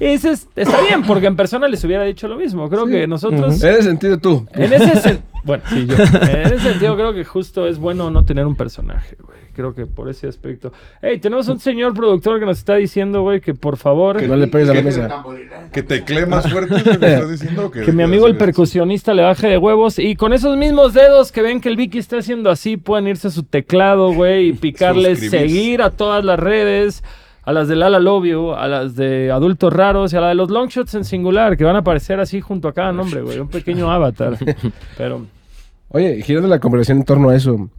Y dices, está bien, porque en persona les hubiera dicho lo mismo. Creo que nosotros... En ese sentido, tú. En ese sen- bueno, sí, yo. En ese sentido creo que justo es bueno no tener un personaje, güey. Creo que por ese aspecto. Hey, tenemos un señor productor que nos está diciendo, güey, que por favor, No le pegues a la que- mesa. Que teclee más fuerte, ¿es lo que estás diciendo? que mi amigo el percusionista le baje de huevos y con esos mismos dedos que ven que el Vicky está haciendo así, pueden irse a su teclado, güey, y picarle seguir a todas las redes, a las de Lala Lobio, a las de Adultos Raros y a la de los Longshots en singular, que van a aparecer así junto a cada nombre, güey, un pequeño avatar. Pero... Oye, girando la conversación en torno a eso. ¿Tú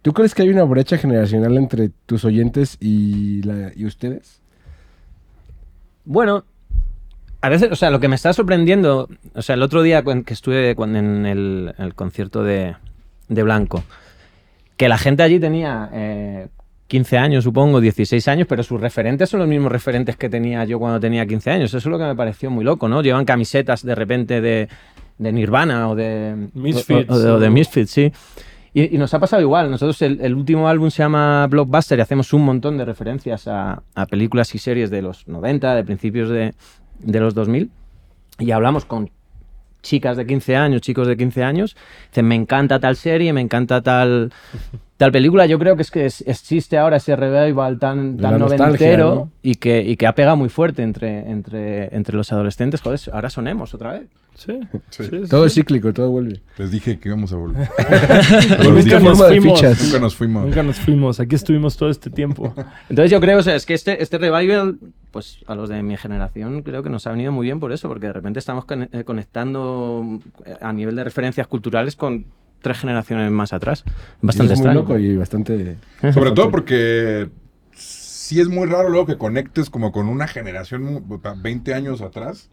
¿Tú crees que hay una brecha generacional entre tus oyentes y, la- y ustedes? Bueno, a veces, o sea, lo que me está sorprendiendo, o sea, el otro día que estuve en el, el concierto de, de Blanco, que la gente allí tenía eh, 15 años, supongo, 16 años, pero sus referentes son los mismos referentes que tenía yo cuando tenía 15 años. Eso es lo que me pareció muy loco, ¿no? Llevan camisetas de repente de, de Nirvana o de Misfits, o- o de, o de o- Misfits, sí. Y, y nos ha pasado igual. Nosotros el, el último álbum se llama Blockbuster y hacemos un montón de referencias a, a películas y series de los 90, de principios de, de los 2000. Y hablamos con chicas de 15 años, chicos de 15 años. Dicen, me encanta tal serie, me encanta tal, tal película. Yo creo que es que es- existe ahora ese revival tan, tan noventero ¿no? y, que, y que ha pegado muy fuerte entre, entre, entre los adolescentes. Joder, ahora sonemos otra vez. Sí, Sí. sí, sí. Todo es cíclico, todo vuelve. Les dije que íbamos a volver. Nunca nos fuimos. Nunca nos fuimos. Nunca nos fuimos. Aquí estuvimos todo este tiempo. Entonces yo creo, o sea, es que este, este revival, pues a los de mi generación creo que nos ha venido muy bien por eso, porque de repente estamos eh, conectando eh, a nivel de referencias culturales con tres generaciones más atrás. Bastante es muy extraño. loco y bastante... Sobre todo porque sí es muy raro luego que conectes como con una generación mu- 20 años atrás.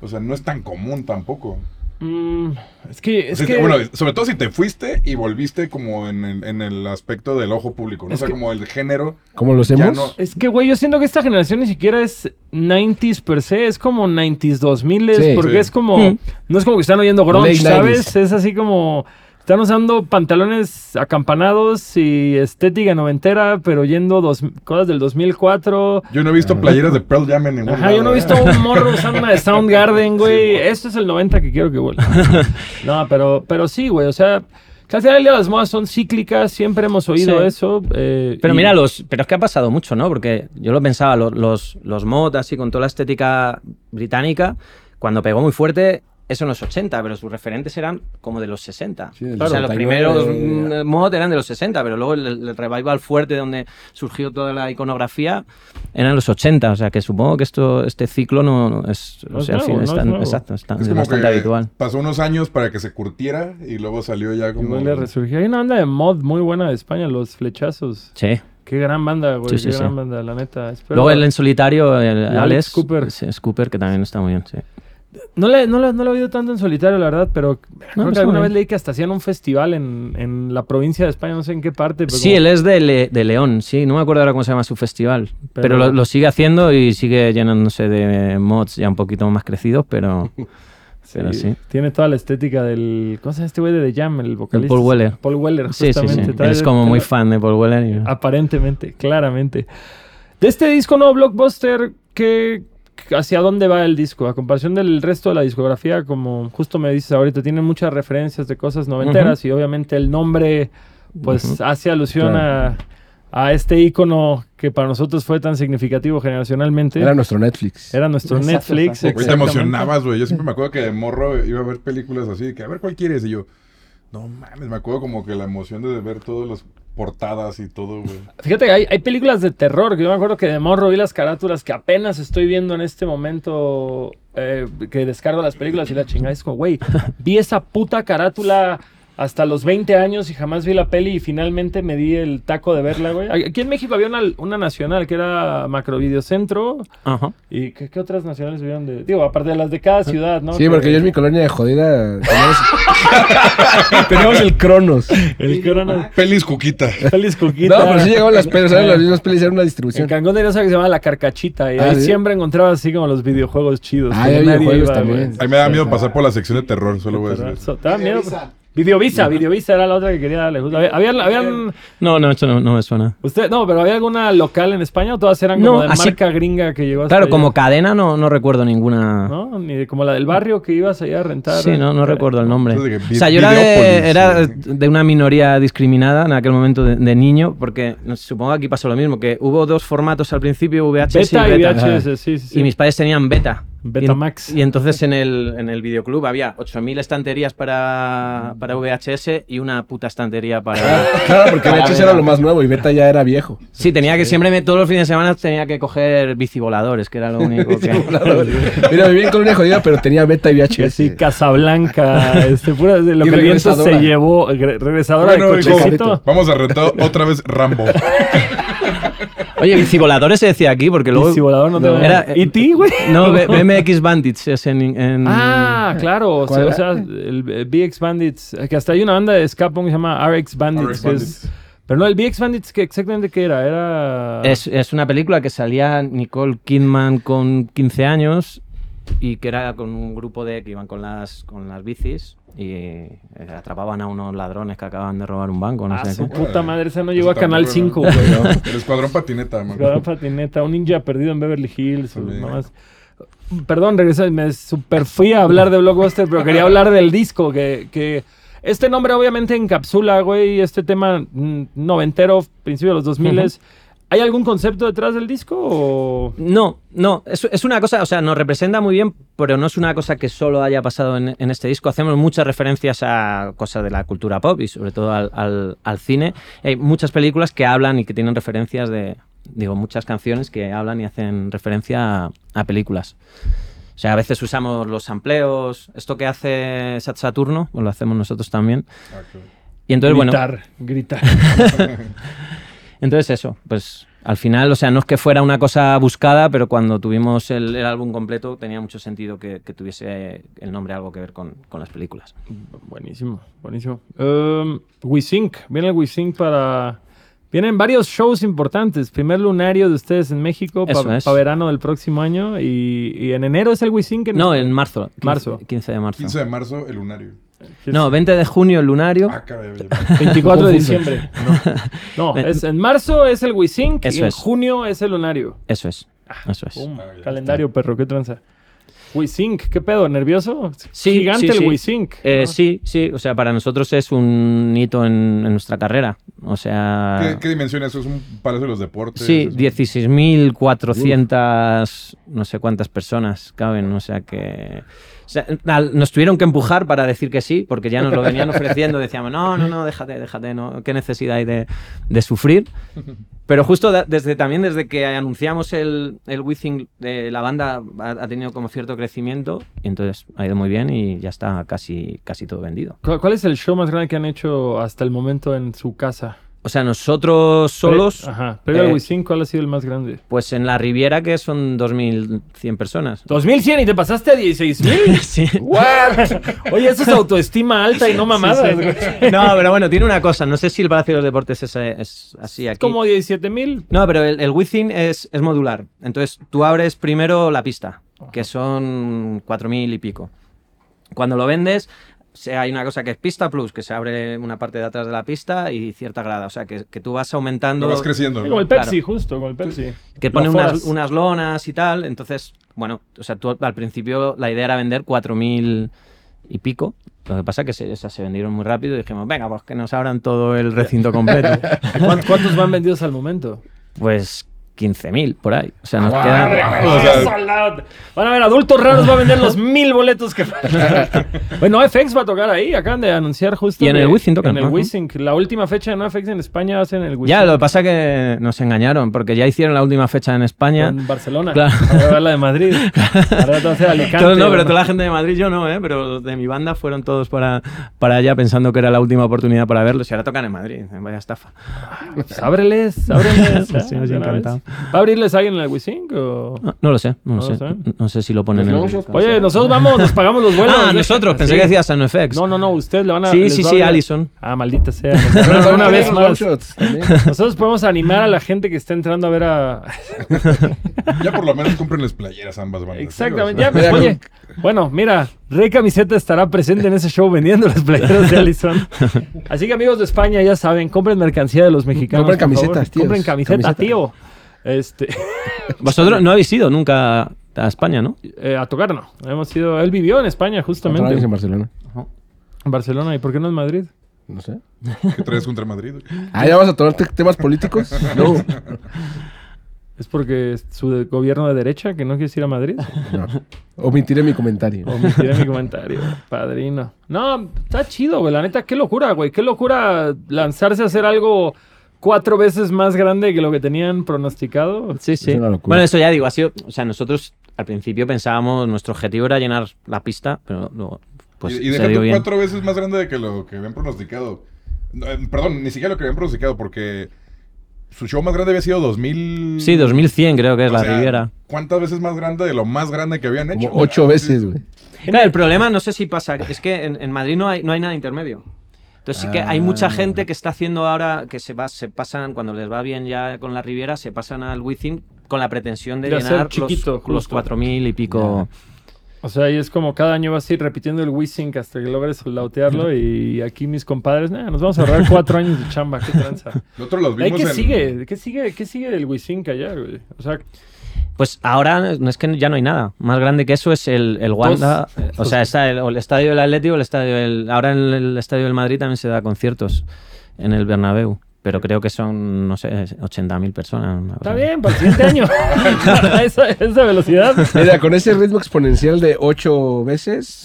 O sea, no es tan común tampoco. Mm, es que, es que Bueno, sobre todo si te fuiste y volviste como en el, en el aspecto del ojo público, ¿no? Es o sea, que- como el género. ¿Cómo lo Ya hacemos? no- Es que, güey, yo siento que esta generación ni siquiera es 90s per se, es como 90s 2000 Sí. porque Sí. es como, Mm. no es como que están oyendo grunge, ¿sabes? 90s. Es así como, están usando pantalones acampanados y estética noventera, pero oyendo dos, cosas del 2004. Yo no he visto playeras de Pearl Jam en ningún Ajá, yo no he lado, visto ¿eh? un morro usando una de Soundgarden, güey. Esto es el 90 que quiero que vuelva. No, pero, pero sí, güey, o sea... Que al final las modas son cíclicas, siempre hemos oído Sí. eso. eh, Pero y- mira, los, pero es que ha pasado mucho, ¿no? Porque yo lo pensaba, los, los, los mod, así con toda la estética británica, cuando pegó muy fuerte, eso en los 80, pero sus referentes eran como de los 60. Sí, del o sea, los 79, primeros mm, mod eran de los 60, pero luego el, el revival fuerte donde surgió toda la iconografía eran los 80. O sea, que supongo que esto este ciclo no, no es, No o es sea, nuevo, no es nuevo. exacto, está, Es es como bastante que habitual. pasó unos años para que se curtiera y luego salió ya como... vuelve a resurgir. Hay una banda de mod muy buena de España, Los Flechazos. Sí. Qué gran banda, güey. Sí, sí, qué gran banda, la neta. Espero- Luego el en solitario, el Alex Alex, Cooper. sí, es Cooper, que también está muy bien, sí. No le, no, le, no lo he oído tanto en solitario, la verdad, pero creo pues que alguna vez leí que hasta hacían un festival en, en la provincia de España, no sé en qué parte. pero Sí, como- él es de, Le- de León, sí, no me acuerdo ahora cómo se llama su festival. Pero- Pero, lo, lo sigue haciendo y sigue llenándose de mods ya un poquito más crecidos, pero, pero sí. Tiene toda la estética del. ¿Cómo se llama este güey de The Jam, el vocalista? Paul Weller. Paul Weller, Sí, sí, sí. Él es como muy fan de Paul Weller. y- Aparentemente, claramente. De este disco nuevo Blockbuster, ¿qué, ¿hacia dónde va el disco? A comparación del resto de la discografía, como justo me dices ahorita, tiene muchas referencias de cosas noventeras y obviamente el nombre pues hace alusión Claro. a, a este icono que para nosotros fue tan significativo generacionalmente. Era nuestro Netflix. Era nuestro Exacto, Netflix. exacto. Te emocionabas, güey. Yo siempre me acuerdo que de morro iba a ver películas así, que a ver cuál quieres. Y yo, no mames, me acuerdo como que la emoción de ver todas las portadas y todo, güey. Fíjate hay, hay películas de terror que yo me acuerdo que de morro vi las carátulas que apenas estoy viendo en este momento eh, que descargo las películas y la chingada es como, güey, vi esa puta carátula hasta los 20 años y jamás vi la peli y finalmente me di el taco de verla, güey. Aquí en México había una, una nacional que era Macrovideocentro Ajá. y ¿qué, qué otras nacionales vieron de...? Digo, aparte de las de cada ciudad, ¿no? Sí, Que- porque yo en mi colonia de jodida tenemos, tenemos el Cronos. El corona... Pelis Cuquita. Feliz Cuquita. No, pero sí llegaban las pelis, ¿sabes? Las mismas pelis eran una En distribución. Cancún tenía una que se llama La Carcachita y Ah, ahí ¿sí? siempre encontraba así como los videojuegos chidos. Ah, hay videojuegos iba, también. güey. A mí me da miedo pasar por la sección de terror, solo voy a decir. Eso, ¿te da miedo? Videovisa, Videovisa era la otra que quería darle. gusto. Había, habían, No, no, eso no, no me suena. usted, no, pero había alguna local en España o todas eran como No, de así- marca gringa que llegó hasta Claro, allá? como cadena no, no recuerdo ninguna. ¿No? Ni de- como la del barrio que ibas allá a rentar. Sí, no, no Eh, recuerdo el nombre. De O sea, yo era de, era de una minoría discriminada en aquel momento de, de niño, porque supongo que aquí pasó lo mismo, que hubo dos formatos al principio, VHS Beta y. VHS, sí, sí, sí. Y mis padres tenían beta. Betamax. Y, y entonces en el, en el videoclub había 8.000 estanterías para, para VHS y una puta estantería para... Claro, porque VHS era lo más nuevo y Beta ya era viejo. Sí, tenía que siempre, me- todos los fines de semana tenía que coger bicivoladores, que era lo único que... Mira, vivía en Colonia Jodida, pero tenía Beta y VHS. Sí, Casablanca, este, pura, lo Y que el viento se llevó, regre- regresadora Bueno, de cochecito. Vamos a rentar otra vez Rambo. Oye, bicivoladores se decía aquí porque luego... Y si volador no te No. Era- ¿Y ti, güey? No, B- BMX Bandits es en... en- Ah, claro. O sea, ¿Cuál o sea, el eh, BX Bandits. eh, Que hasta hay una banda de ska punk que se llama RX Bandits. RX que es- Bandits. pero no, el BX Bandits, que exactamente qué era? Era. Es, es una película que salía Nicole Kidman con 15 años y que era con un grupo de que iban con las, con las bicis y eh, atrapaban a unos ladrones que acababan de robar un banco, no Ah, sé su qué. puta madre, esa no Eso llegó a Canal tampoco, 5, ¿no? güey. El escuadrón patineta, man. Jugaba patineta, un ninja perdido en Beverly Hills. Perdón, regresa, me super fui a hablar de Blockbuster, pero quería hablar del disco, que, que este nombre obviamente encapsula, güey, este tema mm, noventero, principio de los 2000 Ujú. ¿Hay algún concepto detrás del disco o...? No, no, es, es una cosa, o sea, nos representa muy bien, pero no es una cosa que solo haya pasado en, en este disco. Hacemos muchas referencias a cosas de la cultura pop y sobre todo al, al- al cine. Hay muchas películas que hablan y que tienen referencias de, digo, muchas canciones que hablan y hacen referencia a, a películas. O sea, a veces usamos los sampleos, esto que hace Sat Saturno, pues lo hacemos nosotros también. Y entonces, bueno, gritar, gritar. entonces eso, pues al final, o sea, no es que fuera una cosa buscada, pero cuando tuvimos el, el álbum completo tenía mucho sentido que, que tuviese el nombre algo que ver con, con las películas. buenísimo, buenísimo. Um, WeSync, viene el WeSync para... Vienen varios shows importantes. Primer lunario de ustedes en México para verano del próximo año. Y, y en enero es el WeSync. En No, en marzo. 15, Marzo. 15 de marzo. 15 de marzo, el lunario. No, 20 de junio el lunario. Ah, caray. oye. 24 de diciembre. No, no, es, en marzo es el WeSync y en es. junio es el lunario. Eso es. Eso es. Pum, Ah, calendario, perro, qué tranza. WeSync, ¿qué pedo? ¿Nervioso? Sí, Gigante sí, el sí. WeSync. Eh, ¿no? Sí, sí, o sea, para nosotros es un hito en, en nuestra carrera. O sea, ¿Qué, qué dimensión es eso? ¿Es un palacio de los deportes? sí, ¿Es un- 16.400, no sé cuántas personas caben, o sea que... nos tuvieron que empujar para decir que sí, porque ya nos lo venían ofreciendo. Decíamos, no, no, no, déjate, déjate, no, qué necesidad hay de, de sufrir. Pero justo desde también desde que anunciamos el, el Withing, eh, la banda ha, ha tenido como cierto crecimiento y entonces ha ido muy bien y ya está casi, casi todo vendido. ¿Cuál cuál es el show más grande que han hecho hasta el momento en su casa? O sea, nosotros solos, Pre- Ajá. Al eh, WeSync, ¿cuál ha sido el más grande? pues en la Riviera que son 2.100 personas. 2100 y te pasaste a 16000. Sí. ¿What? Oye, eso es autoestima alta y no mamadas. No, pero bueno, tiene una cosa. No sé si el Palacio de los Deportes es, es así aquí. Es como 17000. No, pero el, el es, es modular. Entonces tú abres primero la pista, que son 4.000 y pico. Cuando lo vendes, hay una cosa que es pista plus, que se abre una parte de atrás de la pista y cierta grada. O sea, que, que tú vas aumentando. Lo vas creciendo. Como el Claro. Pepsi, justo, como el Pepsi. que pone unas, unas lonas y tal. Entonces, bueno, o sea, tú al principio la idea era vender 4.000 y pico. Lo que pasa es que se, esas se vendieron muy rápido y dijimos, venga, pues que nos abran todo el recinto completo. ¿Cuán- ¿Cuántos van vendidos al momento? pues 15.000 por ahí. O sea, nos Madre quedan... mía, o sea-. Van a ver, adultos raros va a vender los mil boletos que bueno, FX va a tocar ahí, acaban de anunciar justo. Y en que- el Wizzing tocan, En el ajá. Wizzing. La última fecha de NoFX en España va a ser en el Wizzing. Ya, lo que pasa es que nos engañaron, porque ya hicieron la última fecha en España. En Barcelona. Claro. Ahora va a ver la de Madrid. Ahora te hacer Alicante. Todo- no, pero ¿no? toda la gente de Madrid yo no, ¿eh? Pero de mi banda fueron todos para, para allá pensando que era la última oportunidad para verlos y ahora tocan en Madrid. Vaya estafa. Pues ábreles, ábreles. Sí, ¿eh? una encantado. ¿Va a abrirles alguien en el Wizzing o...? No, no lo sé, no, No lo sé. No sé si lo ponen Pues en el... Oye, nosotros vamos, nos pagamos los vuelos. Ah, ¿eh? nosotros, pensé Sí. que decías a NoFX. No, no, no, usted le van a... Sí, sí, sí, Allison. Ah, maldita sea. Una vez más. Nosotros podemos animar a la gente que está entrando a ver a... Ya por lo menos comprenles playeras ambas bandas. Exactamente. ¿sí? Ya, O sea, pues, oye, bueno, mira, Rey Camiseta estará presente en ese show vendiendo las playeras de Allison. Así que amigos de España, ya saben, compren mercancía de los mexicanos. Compren camisetas, tíos. Compren camiseta, Camiseta. tío. Este, Vosotros no habéis ido nunca a España, ¿no? eh, a tocar no. Hemos ido, él vivió en España justamente. en Barcelona. En Barcelona, ¿y por qué no en Madrid? No sé. ¿Qué traes contra Madrid? Ah, ya vamos a tomar te- temas políticos. No. ¿Es porque es su de- gobierno de derecha que no quieres ir a Madrid? No. Omitiré mi comentario. Omitiré mi comentario. Padrino. No, está chido, güey. La neta, qué locura, güey. Qué locura lanzarse a hacer algo cuatro veces más grande que lo que tenían pronosticado. Sí, sí. una locura. Bueno, eso ya digo, ha sido. O sea, nosotros al principio pensábamos, nuestro objetivo era llenar la pista, pero luego. Pues y y se dio bien. cuatro veces más grande de que lo que habían pronosticado. No, eh, Perdón, ni siquiera lo que habían pronosticado, porque su show más grande había sido 2000. Sí, 2100 creo que es o la sea, Riviera. ¿Cuántas veces más grande de lo más grande que habían hecho? Como ocho veces, güey. Claro, el problema no sé si pasa, es que en, en Madrid no hay, no hay nada intermedio. Entonces sí que hay mucha Ah. gente que está haciendo ahora, que se, va, se pasan, cuando les va bien ya con la Riviera, se pasan al Wizzing con la pretensión de, De hacer llenar chiquito, los, justo. 4.000 y pico. O sea, y es como cada año vas a ir repitiendo el Wissink hasta que logres lautearlo. Y aquí mis compadres, nah, nos vamos a ahorrar cuatro años de chamba. Qué tranza. Nosotros los vimos ¿Qué en... sigue? ¿Qué sigue? ¿Qué sigue del Wissink allá, güey? O sea, Pues ahora no es que ya no hay nada. Más grande que eso es el, el Wanda. O sea, está el, el estadio del Atlético, el estadio del. Ahora en el estadio del Madrid también se da conciertos en el Bernabéu. Pero creo que son, no sé, 80.000 personas. está cosa bien, para el siguiente año. A esa, esa velocidad. Mira, con ese ritmo exponencial de ocho veces,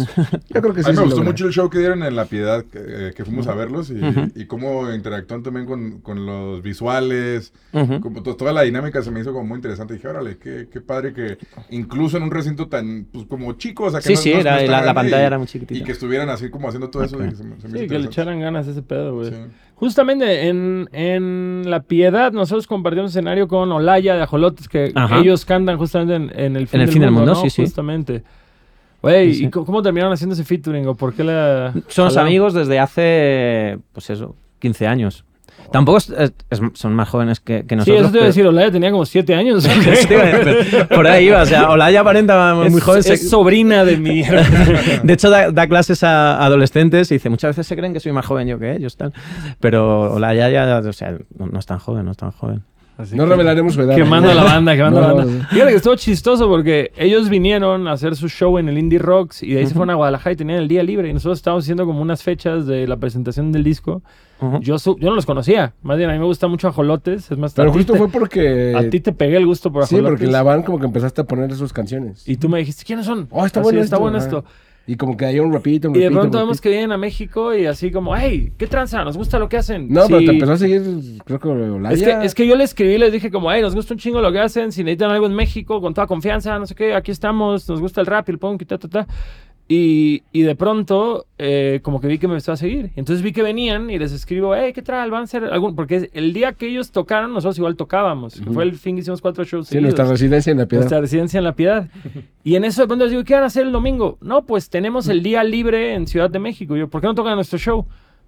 yo creo que A sí. mí me gustó logra. mucho el show que dieron en La Piedad, que, eh, que fuimos a verlos, y, cómo interactúan también con, con los visuales, como to- toda la dinámica se me hizo como muy interesante. dije, órale, qué, qué padre que incluso en un recinto tan, pues como chico, o sea, que Sí, no, sí, no- era- la- la pantalla y- era muy chiquitita. Y que estuvieran así como haciendo todo eso, dije, se se me hizo Sí, que le echaran ganas a ese pedo, güey. Sí. Justamente en, en La Piedad nosotros compartimos escenario con Olaya de Ajolotes, que Ajá. ellos cantan justamente en, en el fin, el del, fin del mundo, mundo, ¿no? sí, sí. Justamente. Güey, Sí. ¿y cómo, terminaron haciendo ese featuring? ¿O por qué la...? Jalaron? amigos desde hace, pues eso, 15 años. Tampoco es- son más jóvenes que, que Sí, nosotros. eso te iba a decir, Olaya tenía como siete años. Sí, pero por ahí iba, o sea, Olaya aparenta muy es, joven. es sobrina de mi... De hecho, da, da clases a adolescentes y dice, muchas veces se creen que soy más joven yo que ellos, tal. Pero Olaya ya, o sea, no, no es tan joven, no es tan joven. Así No que- revelaremos su edad. Quemando a la banda, quemando a la No, banda. no, no. Fíjate que estuvo chistoso porque ellos vinieron a hacer su show en el Indie Rocks y de ahí se fueron a Guadalajara y tenían el día libre. Y nosotros estábamos haciendo como unas fechas de la presentación del disco. Yo, yo no los conocía. Más bien, a mí me gusta mucho Ajolotes. Es más, Pero justo te- fue porque. A ti te pegué el gusto por Sí, Ajolotes. porque en la van como que empezaste a poner sus canciones. Y tú me dijiste, ¿quiénes son? Oh, está Así, bueno está esto, bueno esto. Y como que hay un repito, un Y de pronto vemos que vienen a México y así como, hey, ¿qué tranza? Nos gusta lo que hacen. No, pero te empezó a seguir, creo que Olaya. Es que, es que yo le escribí, les dije como, hey, nos gusta un chingo lo que hacen, si necesitan algo en México, con toda confianza, no sé qué, aquí estamos, nos gusta el rap, y el punk y ta, ta, ta. Y, y de pronto, eh, como que vi que me empezó a seguir. Entonces vi que venían y les escribo, hey, ¿qué tal? ¿Van a hacer algún...? Porque el día que ellos tocaron, nosotros igual tocábamos. que Ujú. Fue el fin que hicimos cuatro shows Sí, nuestra seguidos. residencia en la piedad. Nuestra residencia en La Piedad. Y en eso de pronto les digo, ¿qué van a hacer el domingo? No, pues tenemos el día libre en Ciudad de México. Y yo, ¿por qué no tocan nuestro show?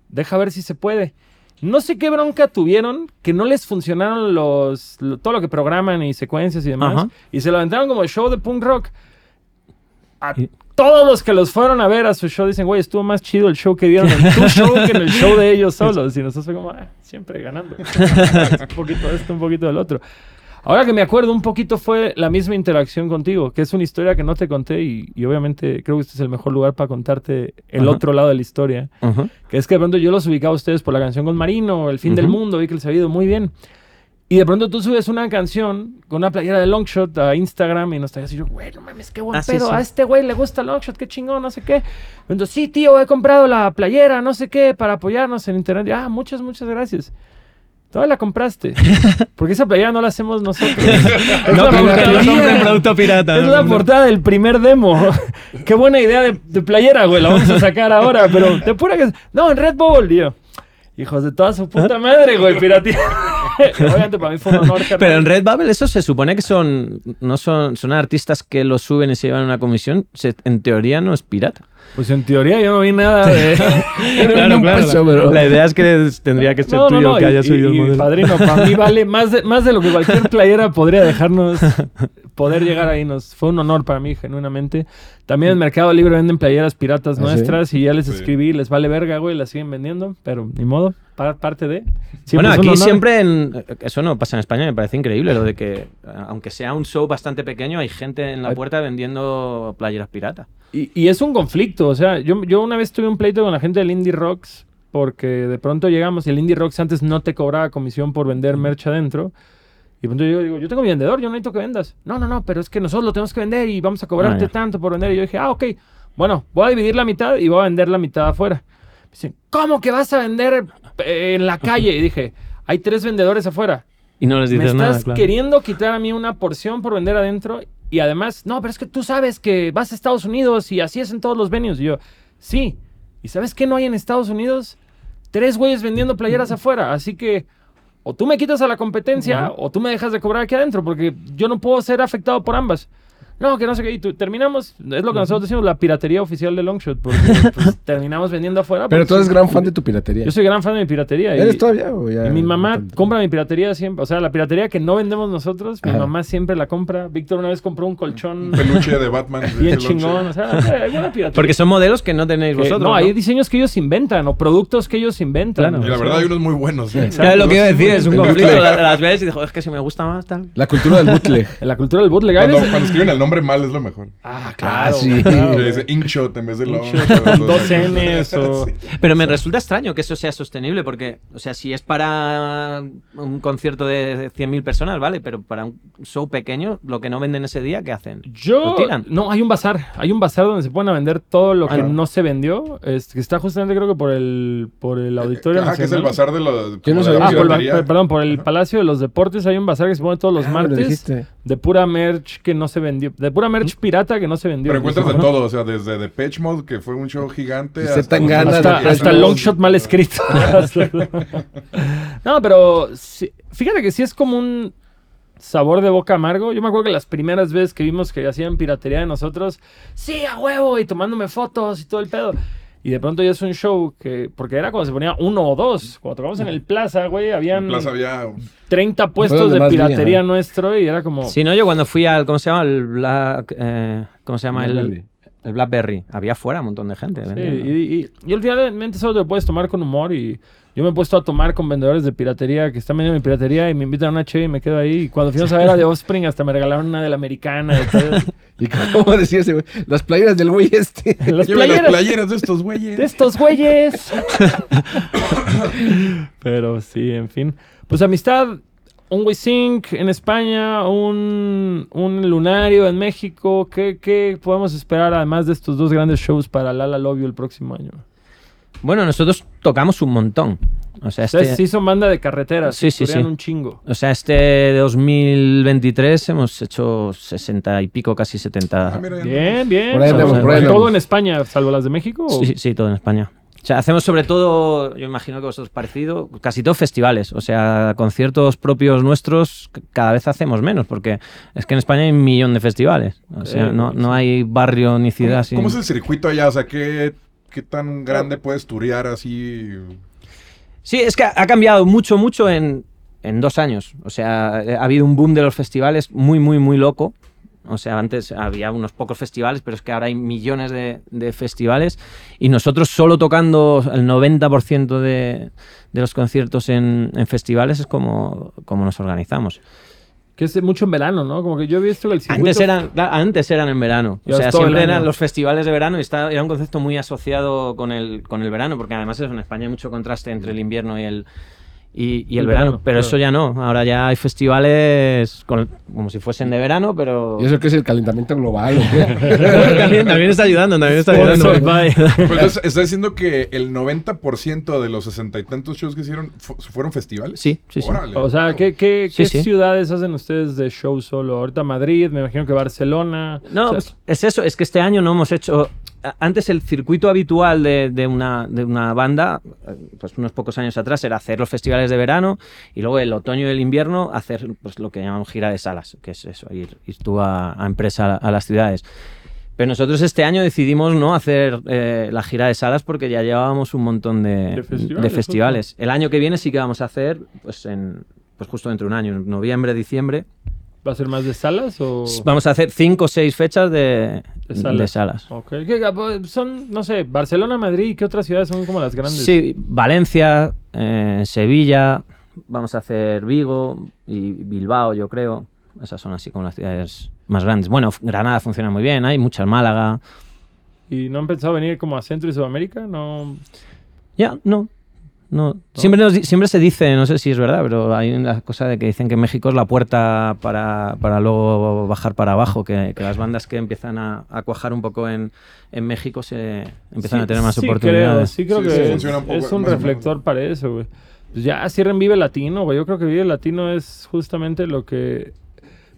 Deja ver si se puede. No sé qué bronca tuvieron, que no les funcionaron los, lo- todo lo que programan y secuencias y demás. Ajá. Y se lo aventaron como show de punk rock. A todos los que los fueron a ver a su show dicen, güey, estuvo más chido el show que dieron en tu show que en el show de ellos solos. Y nosotros fue como, ah, siempre ganando. un poquito de esto, un poquito del otro. Ahora que me acuerdo, un poquito fue la misma interacción contigo, que es una historia que no te conté y, y obviamente creo que este es el mejor lugar para contarte el Ajá. otro lado de la historia. Que es que de pronto yo los ubicaba a ustedes por la canción con Marino, El fin del mundo, vi que les había ido muy bien. Y de pronto tú subes una canción con una playera de Longshot a Instagram y nos traes así yo, güey, no mames, qué buen Ah, pedo. sí. A este güey le gusta Longshot, qué chingón, no sé qué. Entonces, sí, tío, he comprado la playera, no sé qué, para apoyarnos en internet. Y, ah, muchas, muchas gracias. Todavía la compraste. Porque esa playera no la hacemos nosotros. es No, la portada- no producto pirata. es no la portada del primer demo. Qué buena idea de, de playera, güey. La vamos a sacar ahora, pero de pura que. No, en Red Bull, tío. Hijos de toda su puta madre, güey, piratía. Obviamente para mí fue un honor, carnal. Pero en Redbubble eso se supone que son no son son artistas que lo suben y se llevan una comisión. Se- en teoría no es pirata. Pues en teoría yo no vi nada de. Claro, claro. Pero- La idea es que tendría que ser No, no, tuyo no. que y- haya subido y- el modelo. padrino, para mí vale más de, más de lo que cualquier playera podría dejarnos poder llegar ahí. Nos, fue un honor para mí, genuinamente. También en Mercado Libre venden playeras piratas ¿Ah, sí? nuestras y ya les Sí. escribí, les vale verga, güey, las siguen vendiendo, pero ni modo, pa- parte de. Siempre bueno, aquí siempre en, eso no pasa en España, me parece increíble lo de que aunque sea un show bastante pequeño, hay gente en la puerta vendiendo playeras pirata. Y, y es un conflicto, o sea, yo, yo una vez tuve un pleito con la gente del Indie Rocks porque de pronto llegamos y el Indie Rocks antes no te cobraba comisión por vender merch adentro. Y pronto yo digo, yo tengo mi vendedor, yo no necesito que vendas. No, no, no, pero es que nosotros lo tenemos que vender y vamos a cobrarte Ah, tanto por vender. Y yo dije, ah, ok, bueno, voy a dividir la mitad y voy a vender la mitad afuera. Me dicen, ¿cómo que vas a vender eh, en la calle? Y dije, hay tres vendedores afuera. Y no les Me dices estás nada, claro. queriendo quitar a mí una porción por vender adentro y además, no, pero es que tú sabes que vas a Estados Unidos y así es en todos los venues. Y yo, sí. ¿Y sabes qué no hay en Estados Unidos? Tres güeyes vendiendo playeras afuera. Así que o tú me quitas a la competencia o tú me dejas de cobrar aquí adentro porque yo no puedo ser afectado por ambas. No, que no sé qué. Y tú- terminamos, es lo que nosotros decimos, la piratería oficial de Longshot. Porque pues, terminamos vendiendo afuera. Pero porque tú eres sí. gran fan de tu piratería. Yo soy gran fan de mi piratería. y- ¿Eres todavía o ya? y mi mamá compra mi piratería siempre. O sea, la piratería que no vendemos nosotros, mi Ajá. mamá siempre la compra. Víctor una vez compró un colchón Un peluche de Batman. bien chingón. O sea, hay buena piratería. Porque son modelos que no tenéis Que- vosotros. no, ¿no? hay diseños que ellos inventan o productos que ellos inventan. Claro. Y la verdad hay unos muy buenos. ¿eh? Claro, lo que iba a decir es un conflicto. Las ves y "Joder, es que si me gusta más, tal. La cultura del bootleg. La cultura del bootleg. Cuando, cuando escriben el nombre mal es lo mejor. Ah, claro. sí. claro. Dice Inkshot en vez de long. Dos Ns o... Sí. Pero me resulta extraño que eso sea sostenible, porque, o sea, si es para un concierto de 100.000 personas, vale, pero para un show pequeño, lo que no venden ese día, ¿qué hacen? Yo... ¿Lo tiran? No, hay un bazar. Hay un bazar donde se pueden a vender todo lo que Ah. no se vendió. Es, que está justamente creo que por el, por el auditorio Ajá, que es el bazar de los. Yo no la Ah, por el, perdón, por el Palacio de los Deportes hay un bazar que se pone todos los Ah, martes dijiste. De pura merch que no se vendió, de pura merch pirata que no se vendió. Pero encuentras de ¿no? todo, o sea, desde Depeche Mode, que fue un show gigante. Y Hasta, de- hasta el long shot mal escrito. no, pero sí- fíjate que sí es como un sabor de boca amargo. Yo me acuerdo que las primeras veces que vimos que hacían piratería de nosotros, sí, a huevo, y tomándome fotos y todo el pedo. Y de pronto ya es un show que, porque era cuando se ponía uno o dos. Cuando tocamos en el Plaza, güey, habían En Plaza había. 30 puestos de piratería ajá. nuestro y era como... Si no, yo cuando fui al, ¿cómo se llama? El Black, eh, ¿cómo se llama? El, Blackberry. el Blackberry. Había fuera un montón de gente. Sí, vendiendo. y, y, y últimamente solo te lo puedes tomar con humor y yo me he puesto a tomar con vendedores de piratería que están vendiendo mi piratería y me invitan a una che y me quedo ahí. Y cuando fuimos a ver a The Offspring hasta me regalaron una de la americana y todo. ¿Y cómo decía ese güey? Las playeras del güey este. Las Lleva las playeras playeras de estos güeyes. de estos güeyes. Pero sí, en fin. Pues amistad, un WeSync en España, un, un Lunario en México. ¿Qué, ¿Qué podemos esperar además de estos dos grandes shows para Lala Love You el próximo año? Bueno, nosotros tocamos un montón. O sea, este, sí son banda de carreteras. Sí, sí, sí. un chingo. o sea, este 2023 hemos hecho 60 y pico, casi 70. Ah, Bien, bien. Por ahí andamos, por ahí ¿Todo en España, salvo las de México? o- Sí, sí, todo en España. O sea, hacemos sobre todo, yo imagino que vosotros parecido, casi todo festivales. O sea, conciertos propios nuestros cada vez hacemos menos, porque es que en España hay un millón de festivales. O sea, no, no hay barrio ni ciudad ¿Cómo, sin... cómo es el circuito allá? O sea, ¿qué, qué tan grande puedes turear así? Sí, es que ha cambiado mucho, mucho en, en dos años. O sea, eh, ha habido un boom de los festivales muy, muy, muy loco. O sea, antes había unos pocos festivales, pero es que ahora hay millones de, de festivales y nosotros solo tocando el 90% de, de los conciertos en, en festivales es como, como nos organizamos. Que es mucho en verano, ¿no? Como que yo he visto que el circuito... Antes eran, antes eran en verano. O sea, siempre eran los festivales de verano y está, era un concepto muy asociado con el, con el verano, porque además eso, en España hay mucho contraste entre el invierno y el, y, y el El verano. verano, Pero claro. eso ya no. Ahora ya hay festivales con- como si fuesen de verano, pero... ¿Y eso qué es el calentamiento global? ¿o qué? también, también está ayudando, también está Por ayudando. eso, bye. Pues entonces, está diciendo que el 90% de los sesenta y tantos shows que hicieron fu- fueron festivales. Sí, sí, sí. Órale. O sea, ¿qué, qué, Sí, qué sí. ciudades hacen ustedes de show solo? Ahorita Madrid, me imagino que Barcelona. No, O sea, pues, es eso, es que este año no hemos hecho... Antes el circuito habitual de, de una, de una banda, eh, pues unos pocos años atrás, era hacer los festivales de verano y luego el otoño y el invierno hacer pues, lo que llamamos gira de salas, que es eso, ir, ir tú a, a empresa a las ciudades. Pero nosotros este año decidimos no hacer eh, la gira de salas porque ya llevábamos un montón de, De festivales, de festivales. El año que viene sí que vamos a hacer, pues, en, pues justo dentro de un año, en noviembre, diciembre, ¿Va a ser más de salas o...? Vamos a hacer cinco o seis fechas de, De salas. de salas. Ok. ¿Qué- son, no sé, Barcelona, Madrid, ¿qué otras ciudades son como las grandes? Sí, Valencia, eh, Sevilla, vamos a hacer Vigo y Bilbao, yo creo. Esas son así como las ciudades más grandes. Bueno, Granada funciona muy bien, hay muchas Málaga. ¿Y no han pensado venir como a Centro y Sudamérica? No... Ya, no. No, siempre, nos siempre se dice, no sé si es verdad, pero hay una cosa de que dicen que México es la puerta para, para luego bajar para abajo, que, que las bandas que empiezan a, a cuajar un poco en, en México se empiezan Sí, a tener más sí oportunidades. Creo, sí, creo Sí, que sí, es, un es reflector para eso, güey. Pues ya cierren Vive Latino, güey. Yo creo que Vive Latino es justamente lo que.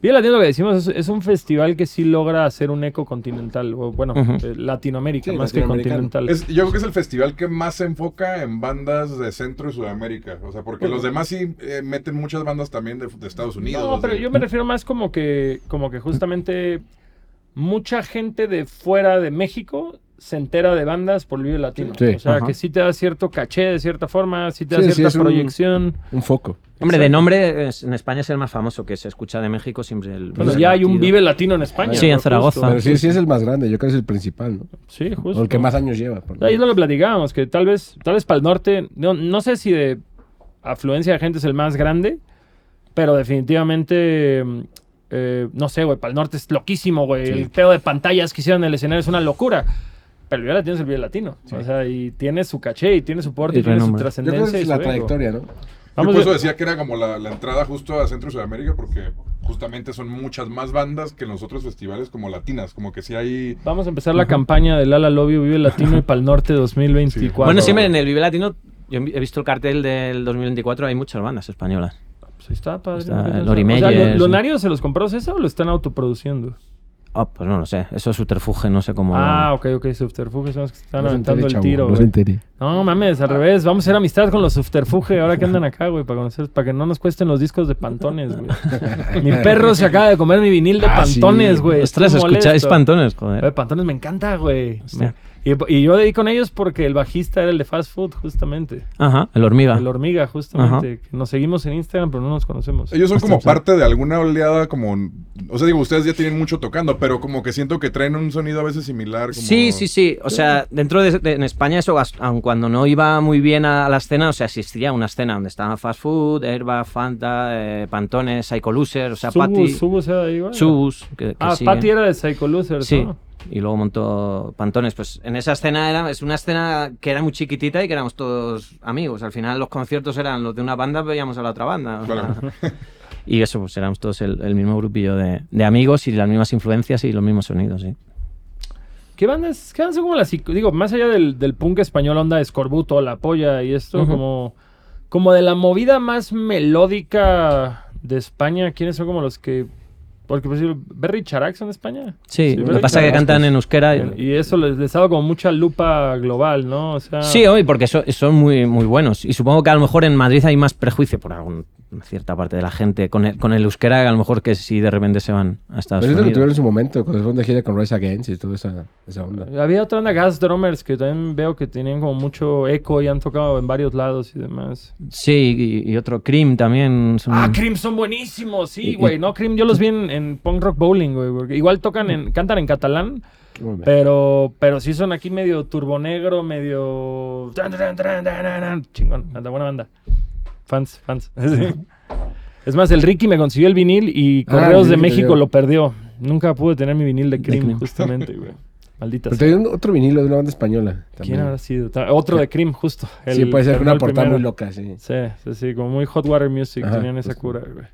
Vive Latino, lo que decimos, es, es un festival que sí logra hacer un eco continental. O bueno, eh, Latinoamérica, Sí, más que continental. Es- yo creo que es el festival que más se enfoca en bandas de Centro y Sudamérica. O sea, porque los demás sí eh, meten muchas bandas también de, de Estados Unidos. No, pero de- yo me refiero más como que, como que justamente mucha gente de fuera de México se entera de bandas por Vive Latino. Sí. O sea, Ajá. que sí te da cierto caché de cierta forma, sí te da Sí, cierta proyección. Un foco. Hombre, de nombre es- en España es el más famoso que se escucha de México siempre. El Vive ya hay un Latino. Vive Latino en España. Sí, en. Zaragoza. Justo. Pero sí, sí es el más grande. Yo creo que es el principal, ¿no? Sí, O justo. el que más años lleva. por Ahí es lo que platicábamos, que tal vez, tal vez para el norte, no, no sé si de afluencia de gente es el más grande, pero definitivamente, eh, no sé, güey, para el norte es loquísimo, güey. Sí. El pedo de pantallas que hicieron en el escenario es una locura. Pero el Vive Latino es el Vive Latino. Sí. O sea, y tiene su caché, y tiene su porte, Y y tiene su renombre. Yo creo trascendencia. que y es su la trayectoria, ¿no? Yo Vamos por a- eso decía que era como la, la entrada justo a Centro y Sudamérica, porque justamente son muchas más bandas que en los otros festivales como latinas. Como que sí hay. Vamos a empezar la campaña del Ala Lobby Vive Latino y para el norte 2024. Bueno, siempre en el Vive Latino, yo he visto el cartel del 2024, hay muchas bandas españolas. Pues ahí está, padre. Está ¿no? Lori o sea, Meyer, ¿Lo- sí. ¿Lonario se los compró César o lo están autoproduciendo? Oh, pues no lo sé, eso es subterfuge, no sé cómo. Ah, ok, ok, subterfuge son los que están aventando el tiro. no güey. mames, al revés, vamos a hacer amistad con los subterfuge ahora que andan acá, güey, para conocer, para que no nos cuesten los discos de Pantones, güey. mi perro se acaba de comer mi vinil de Ah, sí. Pantones, güey. Ostras, escucháis pantones, joder. Güey, Pantones me encanta, güey. Hostia. Y, y yo de ahí con ellos porque el bajista era el de Fast Food, justamente. Ajá, el hormiga. El hormiga, justamente. Nos seguimos en Instagram, pero no nos conocemos. Ellos son como parte de alguna oleada, como. O sea, digo, ustedes ya tienen mucho tocando, pero como que siento que traen un sonido a veces similar. Como... Sí, sí, sí. O sea, dentro de, de- en España eso, aun cuando no iba muy bien a, la escena, o sea, existía una escena donde estaba Fast Food, Herba, Fanta, eh, Pantones, Psycho Loser, o sea, Subus, Patty, Subus era ahí, güey. Subus, que, que Ah, sigue. Patty era de Psycho Losers, Sí. ¿no? Y luego montó Pantones. Pues en esa escena era, es una escena que era muy chiquitita y que éramos todos amigos. Al final los conciertos eran los de una banda, veíamos a la otra banda. Claro. y eso, pues éramos todos el, el mismo grupillo de, de amigos y las mismas influencias y los mismos sonidos, sí. ¿Qué bandas, qué bandas son como las, digo, más allá del, del punk español, onda Escorbuto, La Polla y esto, como, como de la movida más melódica de España, ¿quiénes son como los que, porque por ejemplo, Berry Charac son de España? Sí, lo que pasa es que cantan pues, en euskera. y- Y eso les, les ha dado como mucha lupa global, ¿no? O sea, Sí, hoy porque so- son muy, muy buenos. Y supongo que a lo mejor en Madrid hay más prejuicio por alguna cierta parte de la gente con el, con el euskera, a lo mejor que si de repente se van a Estados Pero es lo que Unidos. tuvieron en su momento, cuando fueron de gira con Rise Against y toda esa, esa onda. Había otra banda, Gas Drummers, que también veo que tenían como mucho eco y han tocado en varios lados y demás. Sí, y, y otro Cream también. son- Ah, Cream son buenísimos, sí, güey. No, Cream yo los vi en, en Punk Rock Bowling, güey. Igual tocan en, cantan en catalán, pero, pero sí son aquí medio turbonegro, medio... Chingón, anda, buena banda. Fans, fans. Es más, el Ricky me consiguió el vinil y Ah, Correos de México lo perdió. Nunca pude tener mi vinil de Cream, justamente, güey. Maldita Pero sea. otro vinilo de una banda española. ¿Quién también. habrá sido? Otro de Cream, justo. Sí, puede ser una portada muy loca, sí. Sí, sí, sí, como muy Hot Water Music Ajá, tenían esa cura, güey.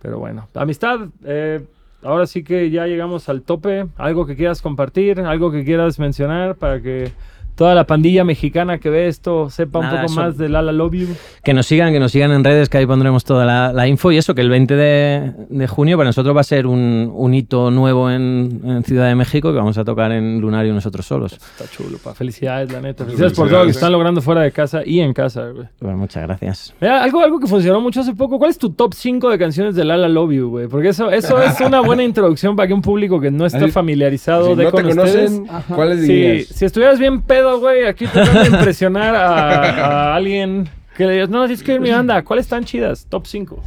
Pero bueno, amistad, eh, ahora sí que ya llegamos al tope. Algo que quieras compartir, algo que quieras mencionar para que toda la pandilla mexicana que ve esto sepa un poco eso- más del Lala Love You. Que nos sigan, que nos sigan en redes, que ahí pondremos toda la, la info. Y eso, que el 20 de, de junio para nosotros va a ser un, un hito nuevo en, en Ciudad de México, que vamos a tocar en Lunario nosotros solos. Está chulo, pa. Felicidades, la neta. Felicidades por todo lo que están logrando fuera de casa y en casa, güey. Bueno, muchas gracias. Mira, algo, algo que funcionó mucho hace poco. ¿Cuál es tu top 5 de canciones de Lala Love You, güey? Porque eso, eso es una buena introducción para que un público que no está familiarizado Si de no con te ustedes. conocen, ¿cuáles Si, si estuvieras bien pedo, güey, aquí tratando impresionar a, alguien que le digas, no, tienes que mi banda. ¿Cuáles están chidas? Top 5.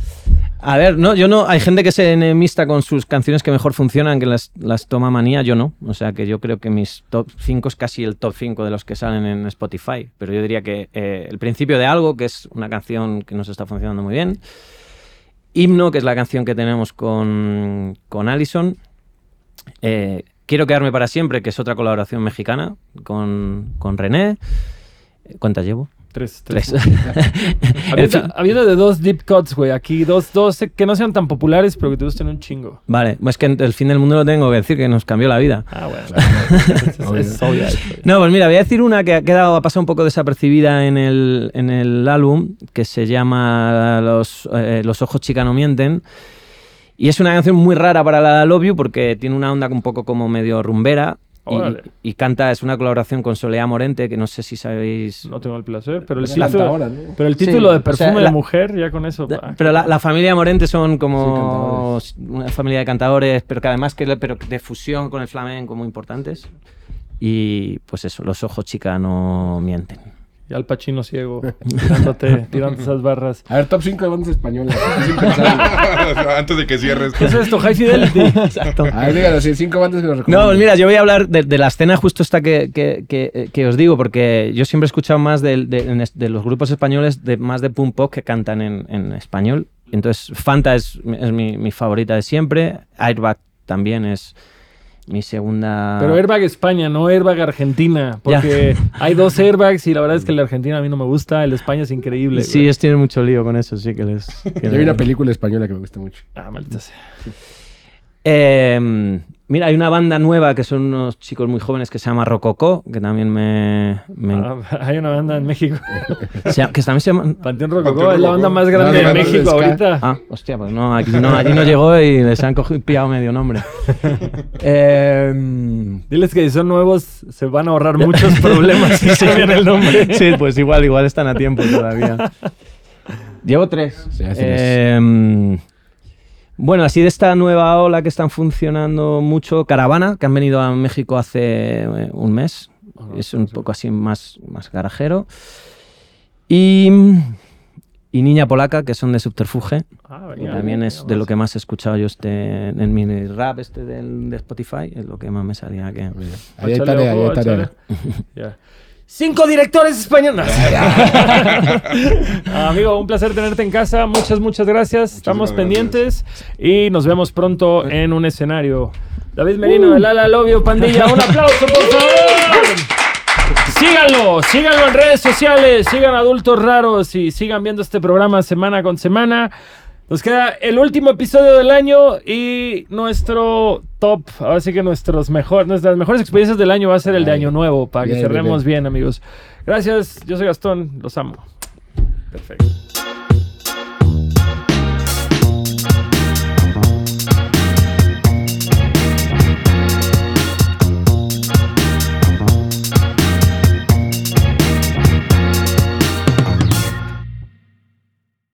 A ver, no, yo no. Hay gente que se enemista con sus canciones que mejor funcionan, que las, las toma manía, yo no. O sea que yo creo que mis top 5 es casi el top 5 de los que salen en Spotify. Pero yo diría que eh, El principio de algo, que es una canción que nos está funcionando muy bien. Himno, que es la canción que tenemos con, con Allison. Eh, Quiero quedarme para siempre, que es otra colaboración mexicana con, con René. ¿Cuántas llevo? Tres. Tres. Había de dos deep cuts, güey. Aquí dos, dos que no sean tan populares, pero que te gusten un chingo. Vale, es que el fin del mundo lo tengo que decir, que nos cambió la vida. Ah, bueno. es, es obvio. No, pues mira, voy a decir una que ha quedado, ha pasado un poco desapercibida en el, en el álbum, que se llama Los, eh, Los ojos chica no mienten. Y es una canción muy rara para la Love You porque tiene una onda un poco como medio rumbera. Y, y canta, es una colaboración con Soleá Morente, que no sé si sabéis. No tengo el placer, pero el, título, ¿no? pero el Sí, título de o perfume sea, de la- mujer, ya con eso. De- Pero la, la familia Morente son como Sí, una familia de cantadores, pero que además que pero de fusión con el flamenco muy importantes. Y pues eso, los ojos chica no mienten. Y Al Pacino ciego, tirándote, tirando esas barras. A ver, top 5 de bandas españolas. Antes de que cierres. ¿Qué es esto? High Fidelity. Exacto. A ver, díganos, sí, cinco bandas que nos No, recomiendan. pues mira, yo voy a hablar de, de la escena justo esta que, que- que- que os digo, porque yo siempre he escuchado más de, es- de los grupos españoles, de, más de punk pop que cantan en, en español. Entonces, Fanta es, es mi, mi favorita de siempre. Airbag también es mi segunda. Pero Airbag España, no Airbag Argentina. Porque hay dos airbags y la verdad es que el de Argentina a mí no me gusta. El de España es increíble. Sí, güey. ellos tienen mucho lío con eso, sí que les. que Yo vi les- una película española que me gusta mucho. Ah, maldita sea. Eh, mira, hay una banda nueva que son unos chicos muy jóvenes que se llama Rococó, que también me. me- Ah, hay una banda en México. se que también se llama. Panteón Rococó Panteón es la banda más grande No, de México ahorita. Ah, hostia, pues no, aquí no, allí no llegó y les han cogido, pillado medio nombre. Eh, Diles que si son nuevos se van a ahorrar muchos problemas si cambian el nombre. sí, pues igual, igual están a tiempo todavía. Llevo tres. Sí, hace Eh, bueno, así de esta nueva ola que están funcionando mucho, Caravana, que han venido a México hace eh, un mes. es un poco así más, más garajero. Y, y Niña Polaca, que son de Subterfuge. Ah, que también venga, es de lo que más he escuchado yo este, en mi rap este del, de Spotify. Es lo que más me salía que... Ahí hay tarea, ahí hay tarea. Cinco directores españoles. Amigo, un placer tenerte en casa. Muchas, muchas gracias. Estamos gracias. pendientes y nos vemos pronto en un escenario. David Merino, de Lala Lobio Pandilla. Un aplauso, por favor. Síganlo, síganlo en redes sociales, sigan Adultos Raros y sigan viendo este programa semana con semana. Nos queda el último episodio del año y nuestro top, ahora sí que nuestros mejor, nuestras mejores experiencias del año va a ser el de. Año Nuevo, para que Bien, cerremos bien. bien, amigos. Gracias, yo soy Gastón, los amo. Perfecto.